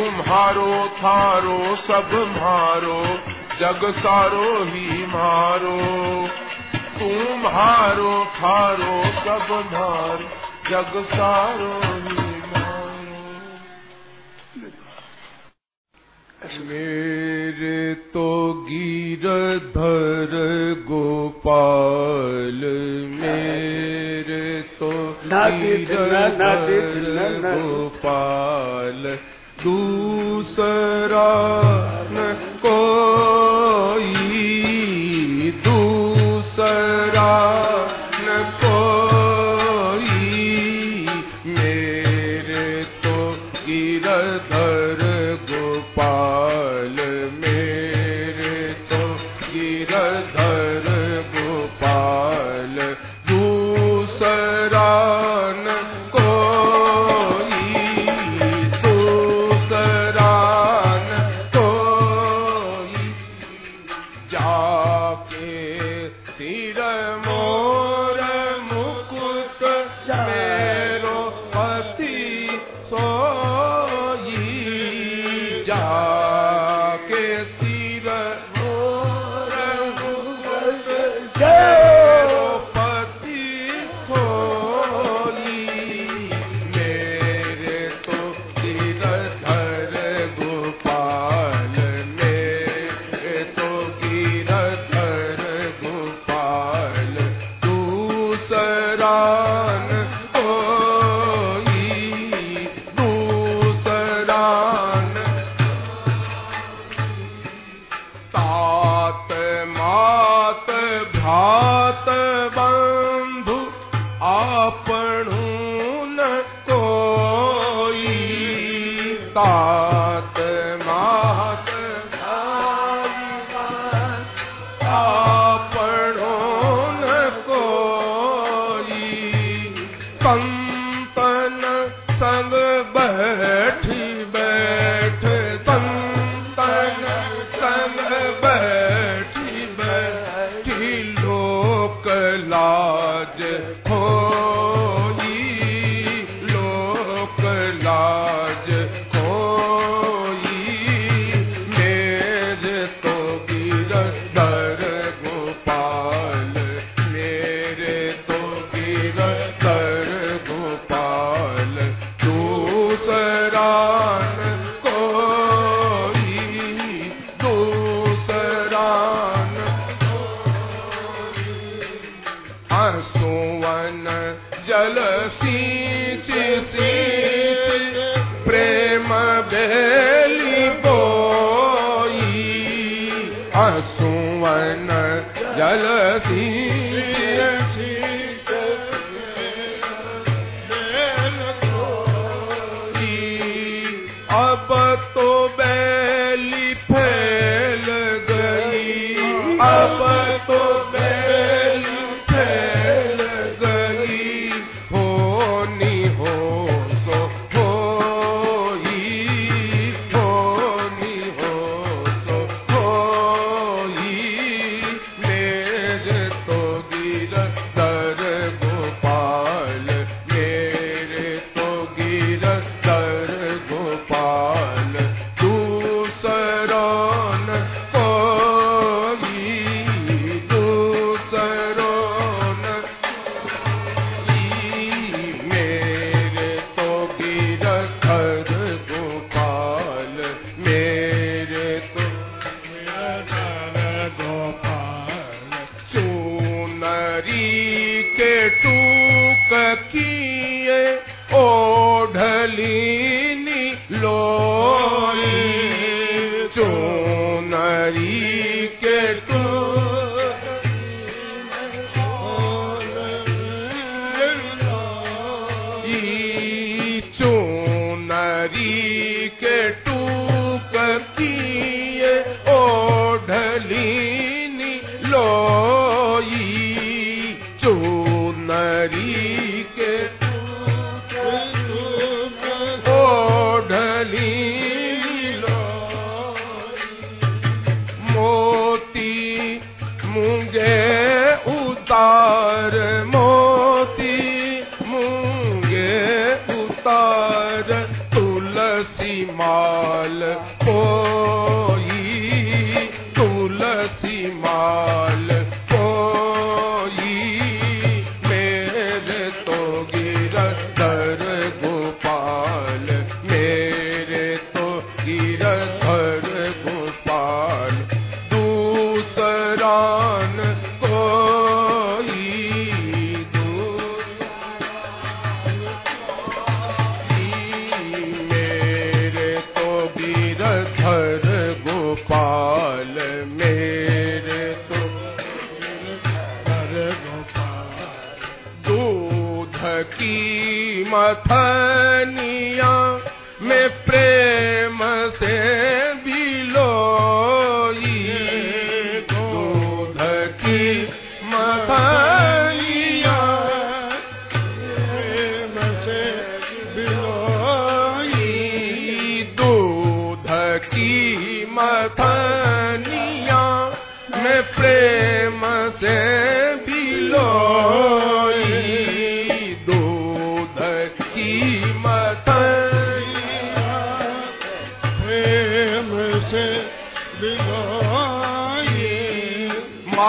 तुम्हारो थारो सब मारो जग सारो ही मारो। तुम्हारो थारो सब मारो जग सारो ही मारो। मेरे तो गिरधर गोपाल मेरे तो गिरधर गोपाल। दूसरा न दूसरा आपणु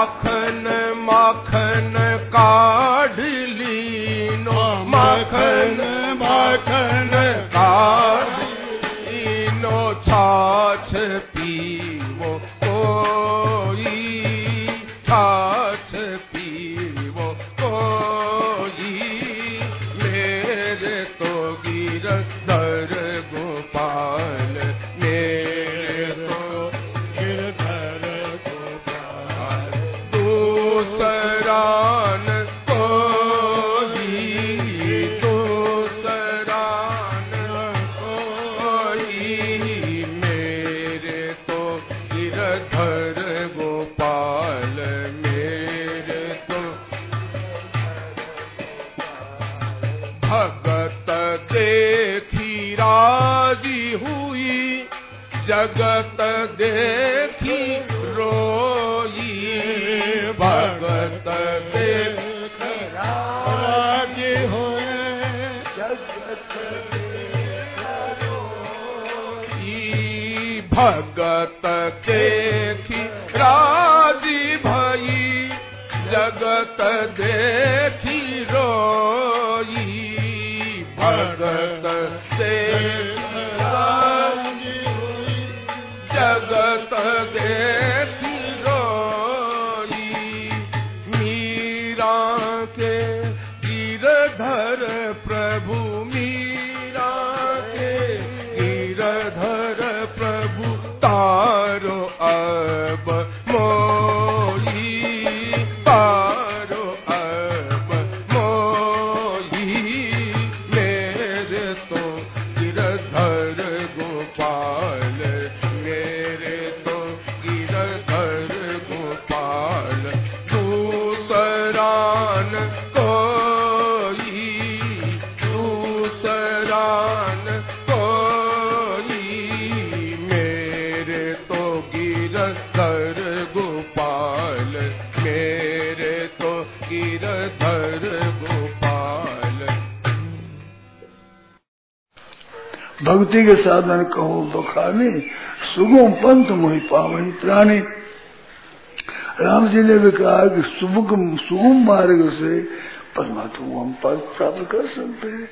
माखन माखन काढ लीनो माखन माखन भक्ति के साधन कहो, बखानी, सुगम पंथ मोहि पावनी प्राणी। राम जी ने भी कहा कि सुगम सुगम मार्ग से परमात्मा हम पद प्राप्त कर सकते हैं।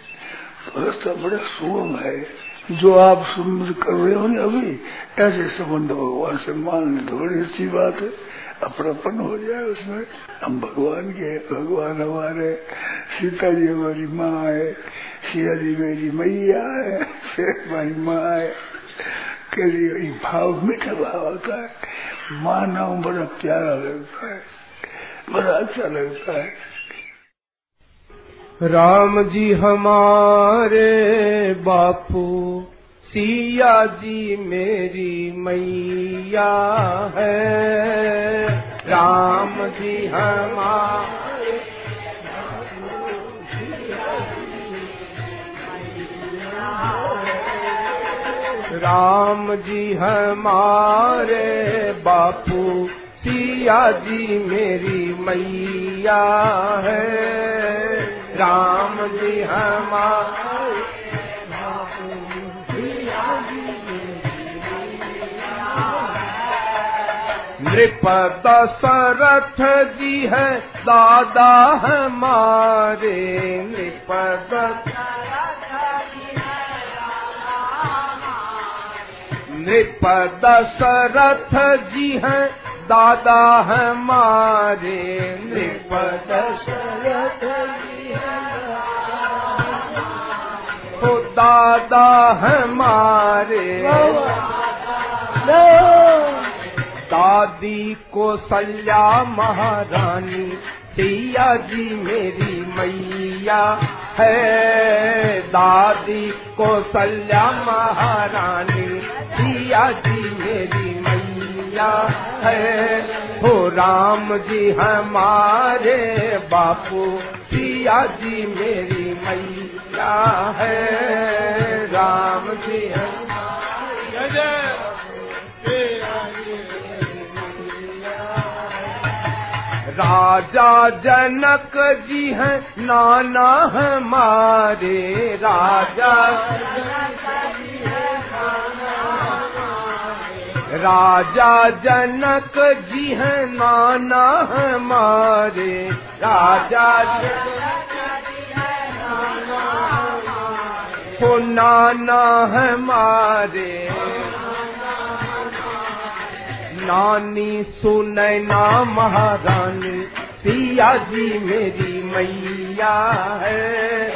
रास्ता बड़ा सुगम है। जो आप संबंध कर रहे हो ना अभी, ऐसे संबंध भगवान से मान ले थोड़ी तो अच्छी बात है। अपरापन हो जाए उसमें। हम भगवान के भगवान हमारे सीता जी हमारी माँ है। सिया जी मेरी मैया है भाई माँ है के लिए भाव मीठा भाव आता है माँ नाम बड़ा प्यारा लगता है बड़ा अच्छा लगता है राम जी हमारे बापू, सिया जी मेरी मैया है। राम जी हमारे राम जी हमारे बापू, सिया जी मेरी मैया है। राम जी हमारे नृप दशरथ जी है। दादा हमारे नृप नृप दशरथ जी हैं दादा हमारे नृप दशरथ जी हैं। तो दादा हमारे दादी को सल्या महारानी सिया जी मेरी मैया। है दादी को सल्या महारानी सिया जी मेरी मैया है। हो राम जी हमारे बापू सिया जी मेरी मैया है। राम जी हमारे राजा जनक जी हैं नाना हमारे राजा। राजा जनक जी हैं नाना हमारे राजा। को नाना हमारे नानी सुनैना महारानी, सिया जी मेरी मैया है।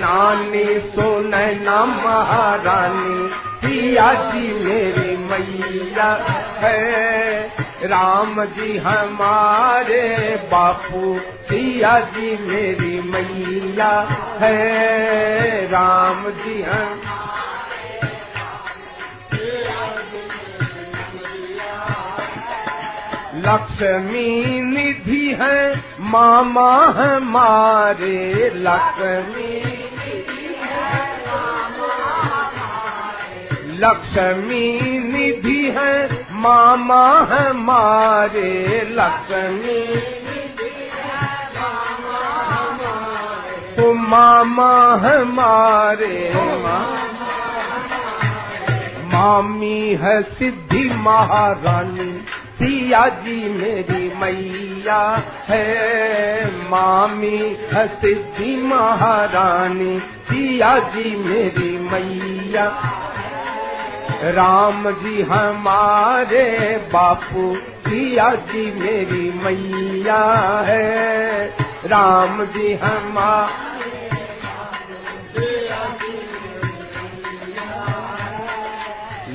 नानी सुनैना महारानी, सिया जी मेरी मैया है। राम जी हमारे बापू, सिया जी मेरी मैया है। राम जी हम लक्ष्मी निधि है मामा हमारे लक्ष्मी लक्ष्मी निधि है मामा हमारे लक्ष्मी तो मामा हमारे मामी है सिद्धि महारानी, सिया जी मेरी मैया है। मामी है सिद्धि महारानी, सिया जी मेरी मैया। राम जी हमारे बापू, सिया जी मेरी मैया है। राम जी हमारे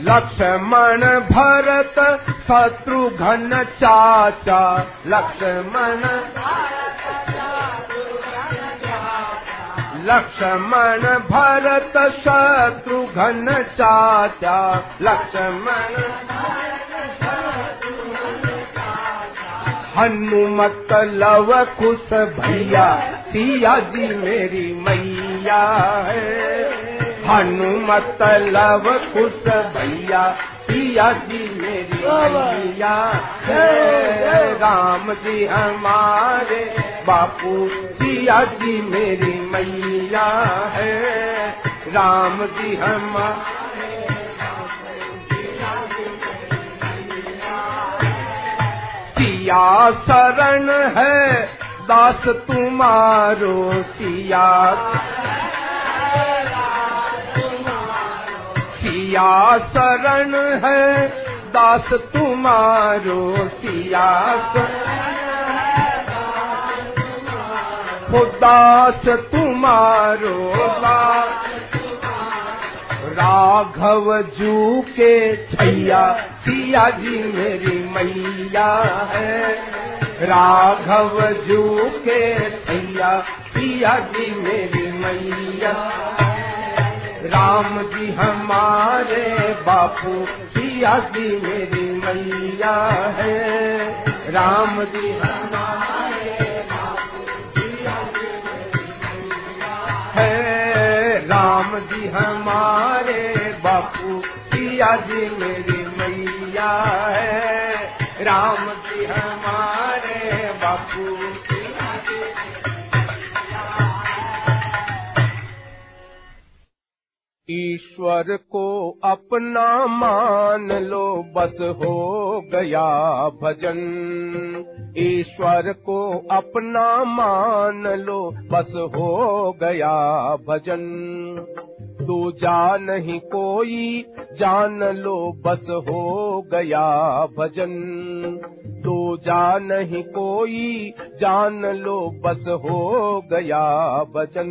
लक्ष्मण भरत शत्रुघ्न चाचा। लक्ष्मण लक्ष्मण भरत शत्रुघ्न चाचा। लक्ष्मण हनुमत लव खुश भैया सिया जी मेरी मैया है हनुमत लव खुश भैया सिया जी मेरी मैया है राम जी हमारे बापू सिया जी मेरी मैया है। राम जी हमारे सिया शरण है दास तुम्हारो सिया। सिया शरण है, दास तुम्हारो सिया दास तुम्हारो राघव जू के छैया, सिया जी मेरी मैया है। राघव जू के छैया, सिया जी मेरी मैया राम जी हमारे बापू सिया जी मेरी मैया है। राम जी हमारे है। राम जी हमारे बापू सिया जी मेरी मैया है। राम जी हमारे बापू ईश्वर को अपना मान लो, बस हो गया भजन। ईश्वर को अपना मान लो, बस हो गया भजन। तू जा नहीं कोई, जान लो, बस हो गया भजन। तू जा नहीं कोई, जान लो, बस हो गया भजन।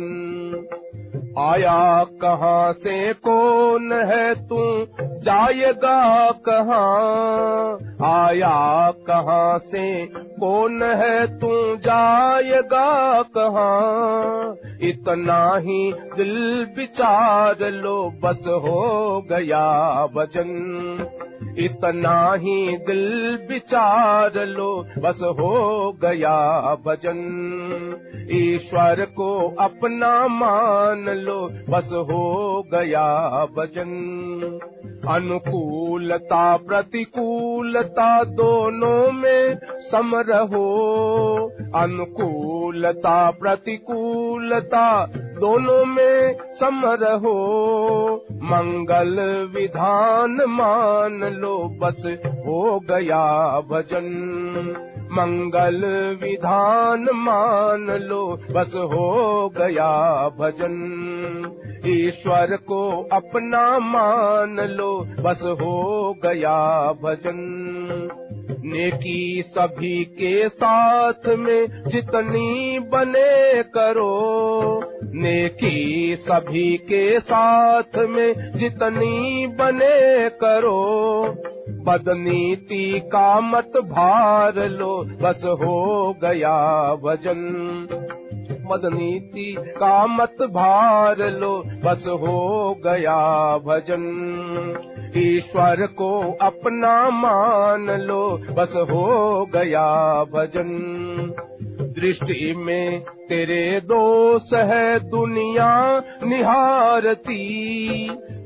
आया कहाँ से, कौन है तू? जाएगा कहाँ? आया कहाँ से, कौन है तू? जाएगा कहाँ? इतना ही दिल विचार लो, बस हो गया भजन इतना ही दिल विचार लो बस हो गया भजन। ईश्वर को अपना मान लो बस हो गया भजन अनुकूलता प्रतिकूलता दोनों में सम रहो। अनुकूलता प्रतिकूलता दोनों में सम रहो। मंगल विधान मान लो बस हो गया भजन मंगल विधान मान लो, बस हो गया भजन। ईश्वर को अपना मान लो, बस हो गया भजन। नेकी सभी के साथ में जितनी बने करो। नेकी सभी के साथ में जितनी बने करो। बदनीति का मत भार लो, बस हो गया भजन बदनीति का मत भार लो, बस हो गया भजन ईश्वर को अपना मान लो, बस हो गया भजन। दृष्टि में तेरे दोष है, दुनिया निहारती।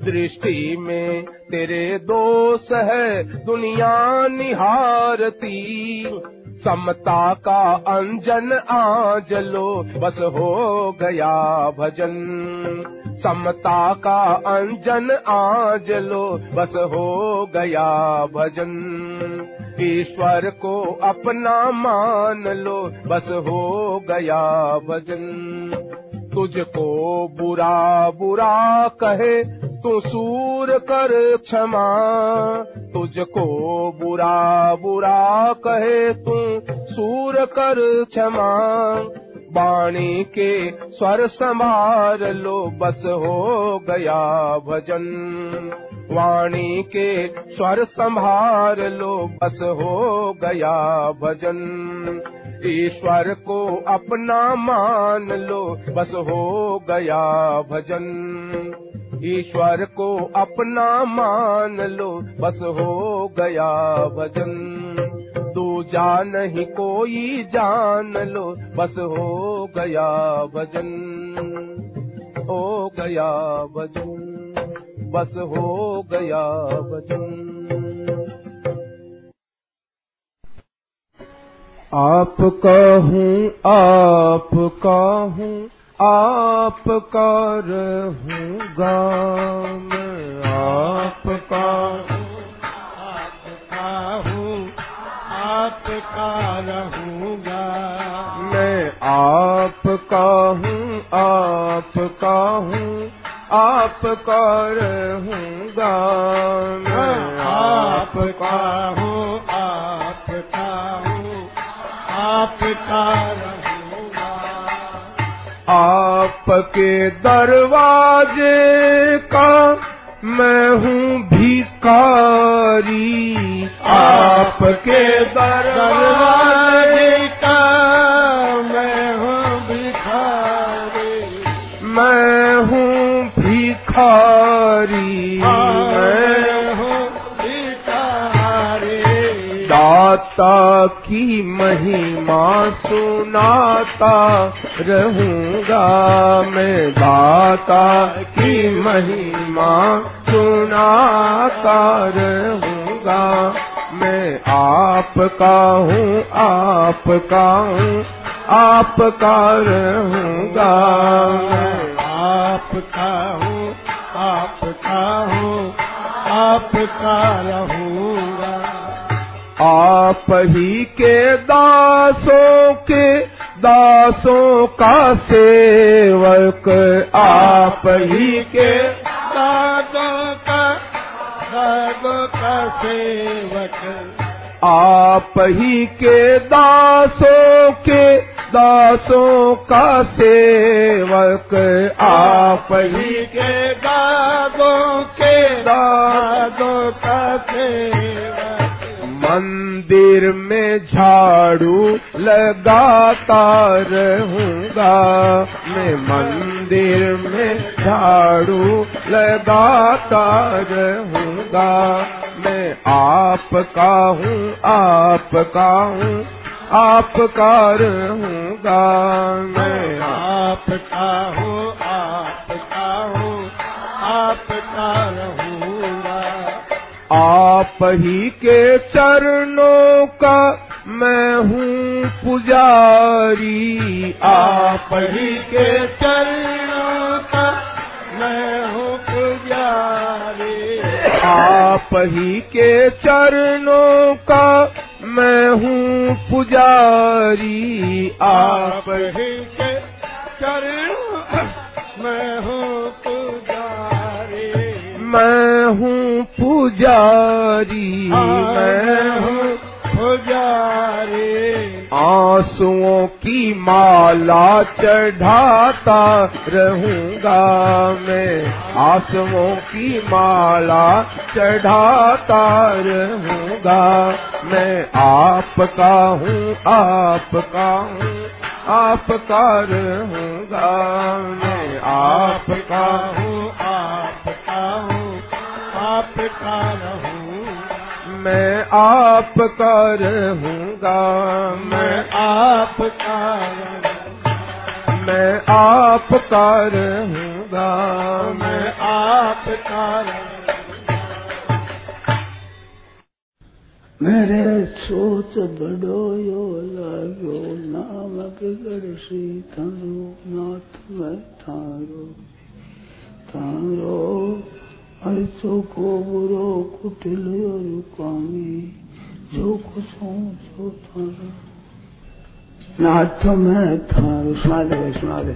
दृष्टि में तेरे दोष है, दुनिया निहारती। समता का अंजन आजलो बस हो गया भजन। समता का अंजन आजलो बस हो गया भजन। ईश्वर को अपना मान लो, बस हो गया भजन। तुझको बुरा बुरा कहे, तू सूर कर क्षमा। तुझको बुरा बुरा कहे, तू सूर कर क्षमा। वाणी के स्वर लो बस हो गया भजन। वाणी के स्वर संभार लो बस हो गया भजन। ईश्वर को अपना मान लो बस हो गया भजन ईश्वर को अपना मान लो बस हो गया भजन दूजा नहीं कोई जान लो बस हो गया भजन हो गया भजन बस हो गया भजन आप कहूँ आप कहूँ आप कर रहूँगा मैं आप का आपका रहूँगा। मैं आप का हूँ आप का हूँ आप का रहूँगा मैं आपका हूँ आपका हूँ आपका रहूँगा। आपके दरवाजे का मैं हूँ भिकारी आपके दरवाजे का मैं हूँ भिखारी। मैं हूँ भिखारी। दाता की महिमा सुनाता रहूँगा मैं। दाता की महिमा सुनाता रहूँगा मैं। आपका हूँ आपका हूँ, आपका रहूँगा मैं। आपका हूँ आपका हूँ, आपका रहूँगा। आप ही के दासों के दासों का सेवक, आप ही के दासों का का सेवक। आप ही के दासों के दासों का सेवक, आप ही के दासों के दासों का सेवक। मंदिर में झाड़ू लगाता रहूँगा। मैं मंदिर में झाड़ू लगाता रहूँगा। मैं आपका हूँ आपका हूँ, आपका रहूँगा। मैं आपका हूँ आपका आप ही के चरणों का मैं हूँ पुजारी। आप ही के चरणों का मैं हूँ पुजारी। आप ही के चरणों का मैं हूँ पुजारी। आप ही के चरणों मैं हूँ पुजारी। मैं हूँ पुजारी, मैं हूँ पुजारी। आंसुओं की माला चढ़ाता रहूँगा मैं। आंसुओं की माला चढ़ाता रहूँगा मैं। आपका हूँ आपका हूँ, आपका रहूँगा मैं। आपका हूँ आपका हूँ। आपका रहूँगा। मैं आपका रहूँगा। मैं आपका मैं आपका रहूँगा। मैं आपका मेरे सोच बड़ो यो लागो नाम गणसी थारो नाथ मैं थारो थारो ऐसो को बुरो कुटिल और जो हूँ सो थारो नाथ मैं थारो सुना दे सुना दे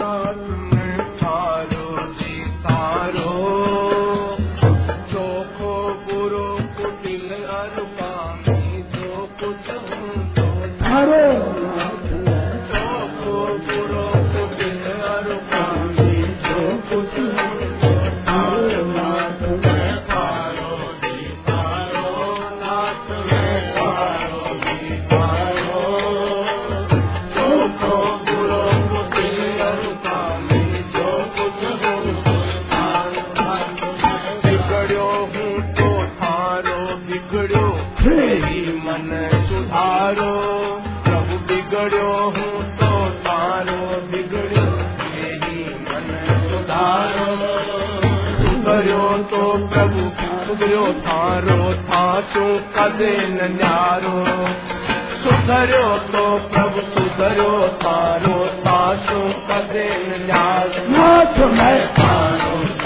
नाथ में थारो जी तारो चोखो बुरो कुटिल अरुपामी जो कुछ हूँ तो थारो तो थारो बिगड़ो ही मन सुधारो। सुधरो तो प्रभु सुधरो थारो थासो कदे न न्यारो। सुधरो तो प्रभु सुधरो थारो तासो कदे न न्यारो। नाथ मैं थारो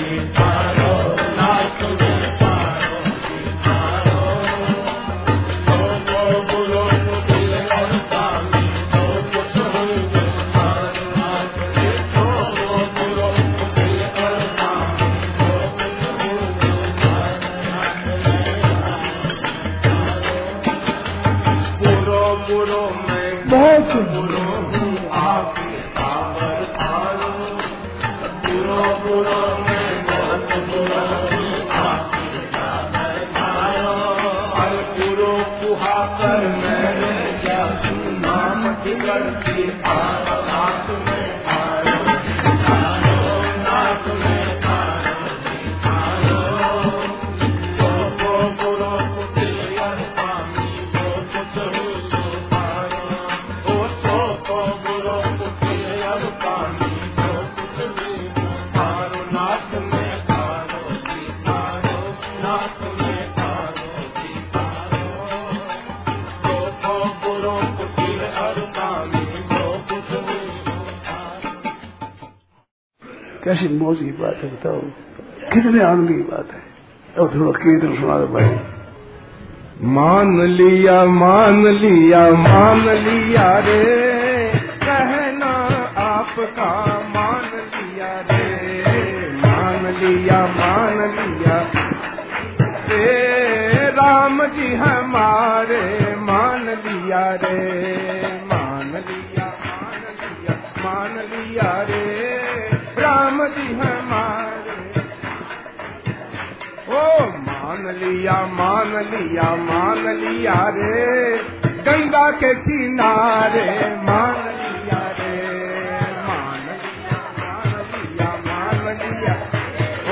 कैसी मौज की बात है, बताओ। कितने आनंद की बात है। अब थोड़ा कीर्तन सुना दो भाई। मान लिया मान लिया मान लिया रे। कहना आपका मान लिया रे। मान लिया मान लिया। रे राम जी हमारे, मान लिया रे। मान लिया मान लिया मान लिया रे। मान लिया मान लिया मान लिया रे गंगा के किनारे मान लिया रे मान लिया मान लिया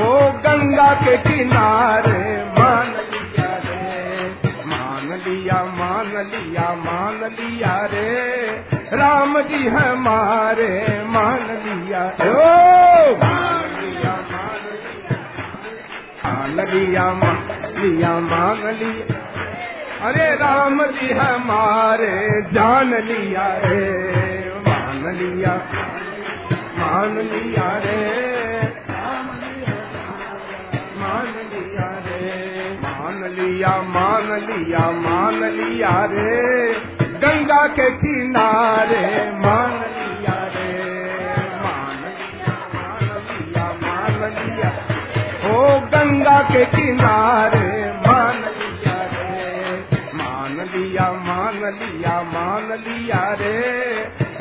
ओ गंगा के किनारे मान लिया रे मान लिया मान लिया मान लिया रे राम जी हमारे मान लिया ओ मान लिया मान लिया मान लिया लिया लिया अरे राम जी हमारे जान लिया रे, मान लिया मान लिया रे, मान लिया रे, मान लिया मान लिया मान लिया रे, गंगा के किनारे मान गंगा के किनारे मान लिया रे, मान लिया मान लिया मान लिया रे।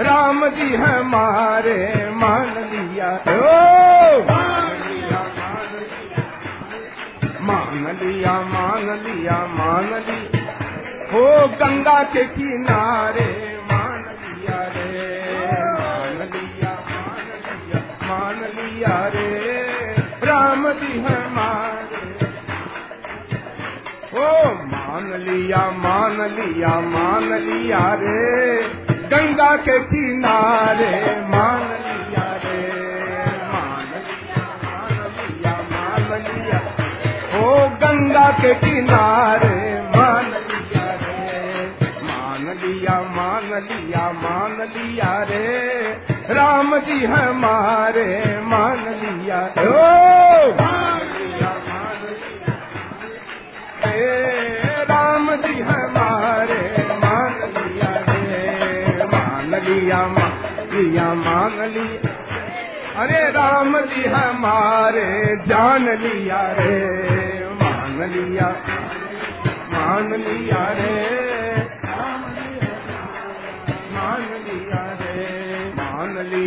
राम जी हमारे मान लिया ओ! मान लिया मान लिया मान लिया। हो गंगा के किनारे मान लिया रे, मान लिया मान लिया मान लिया रे। राम हमारे ओ, मान लिया मान लिया मान लिया रे। गंगा के किनारे मान लिया रे। मान लिया मान लिया मान लिया। ओ, गंगा के किनारे मान लिया रे। मान लिया मान लिया मान लिया रे। राम जी हमारे मान लिया। ओ! राम जी हमारे मान लिया। रे मान लिया मान लिया मान लिया। अरे राम जी हमारे जान लिया रे। मान लिया मान लिया रे।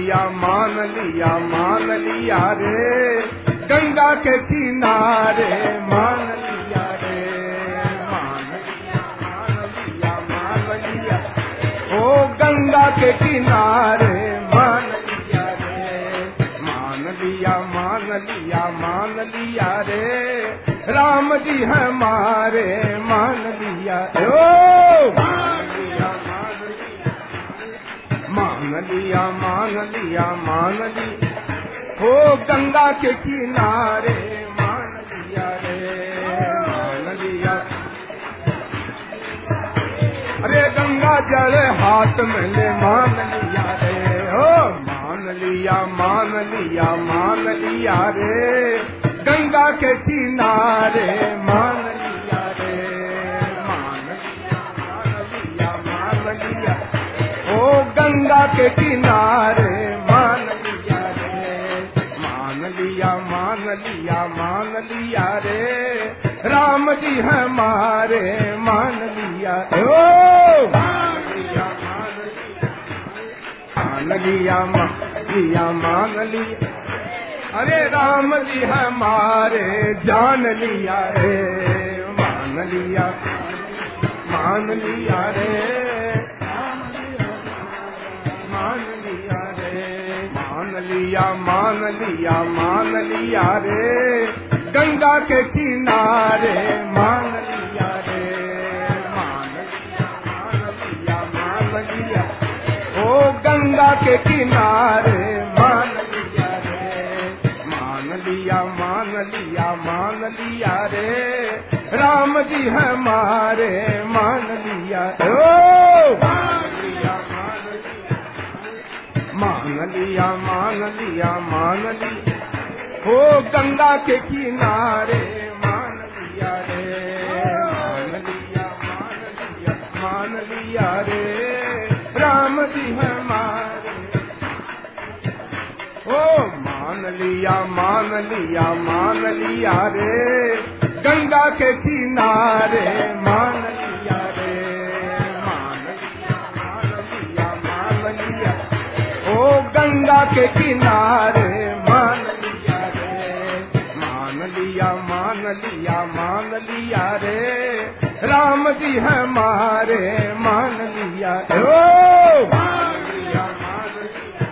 लिया, मान लिया मान लिया रे। गंगा के किनारे मान लिया रे। मान लिया मान लिया मान लिया। ओ गंगा के किनारे मान लिया रे। मान लिया मान लिया मान लिया रे। राम जी हमारे मान लिया। ओ लिया मान लिया मान लिया हो गंगा के किनारे मान लिया रे मान लिया अरे गंगा जल हाथ में ले मान लिया रे। हो मान लिया मान लिया मान लिया रे। गंगा के किनारे मान लिया गंगा के किनारे मान लिया रे, मान लिया मान लिया मान लिया रे। राम जी हमारे मान लिया ओ! मान लिया मान लिया मान लिया अरे राम जी हमारे जान लिया रे। मान लिया मान लिया रे। लिया, मान लिया मान लिया रे। गंगा के किनारे मान लिया रे। मान लिया मान लिया मान लिया। ओ गंगा के किनारे मान लिया रे। मान लिया मान लिया मान लिया रे। राम जी हमारे मान लिया ओ मान लिया मान लिया मान लिया हो गंगा के किनारे मान लिया रे मान लिया मान लिया मान लिया रे। राम जी हमारे हो मान लिया मान लिया मान लिया रे। गंगा के किनारे मान लिया रे। गंगा के किनारे मान लिया रे, मान लिया मान लिया मान लिया रे। राम जी हमारे मान लिया ओ! मान लिया मान लिया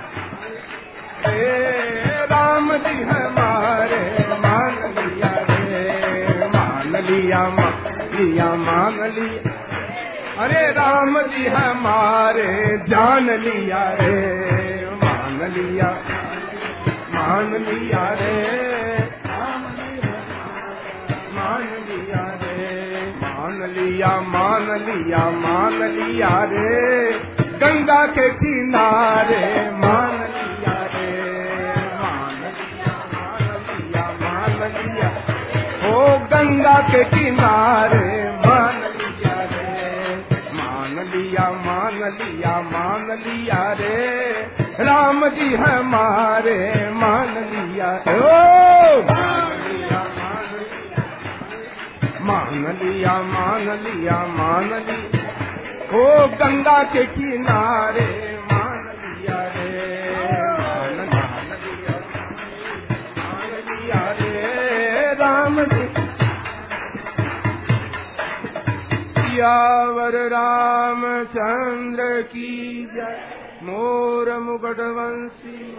राम जी हमारे मान लिया रे। मान लिया मान लिया मान लिया अरे राम जी हमारे, जान लिया रे, मान लिया मान लिया रे, मान लिया रे, मान लिया मान लिया मान लिया रे, गंगा के किनारे, मान लिया रे, मान लिया मान लिया मान लिया ओ गंगा के किनारे, मान मान लिया मान लिया रे। राम जी हमारे मान लिया ओ! मान लिया मान लिया मान लिया। ओ, गंगा के किनारे मान लिया रे। मान लिया रे। राम जी सियावर रामचंद्र की जय। मोर मुकुट वंशी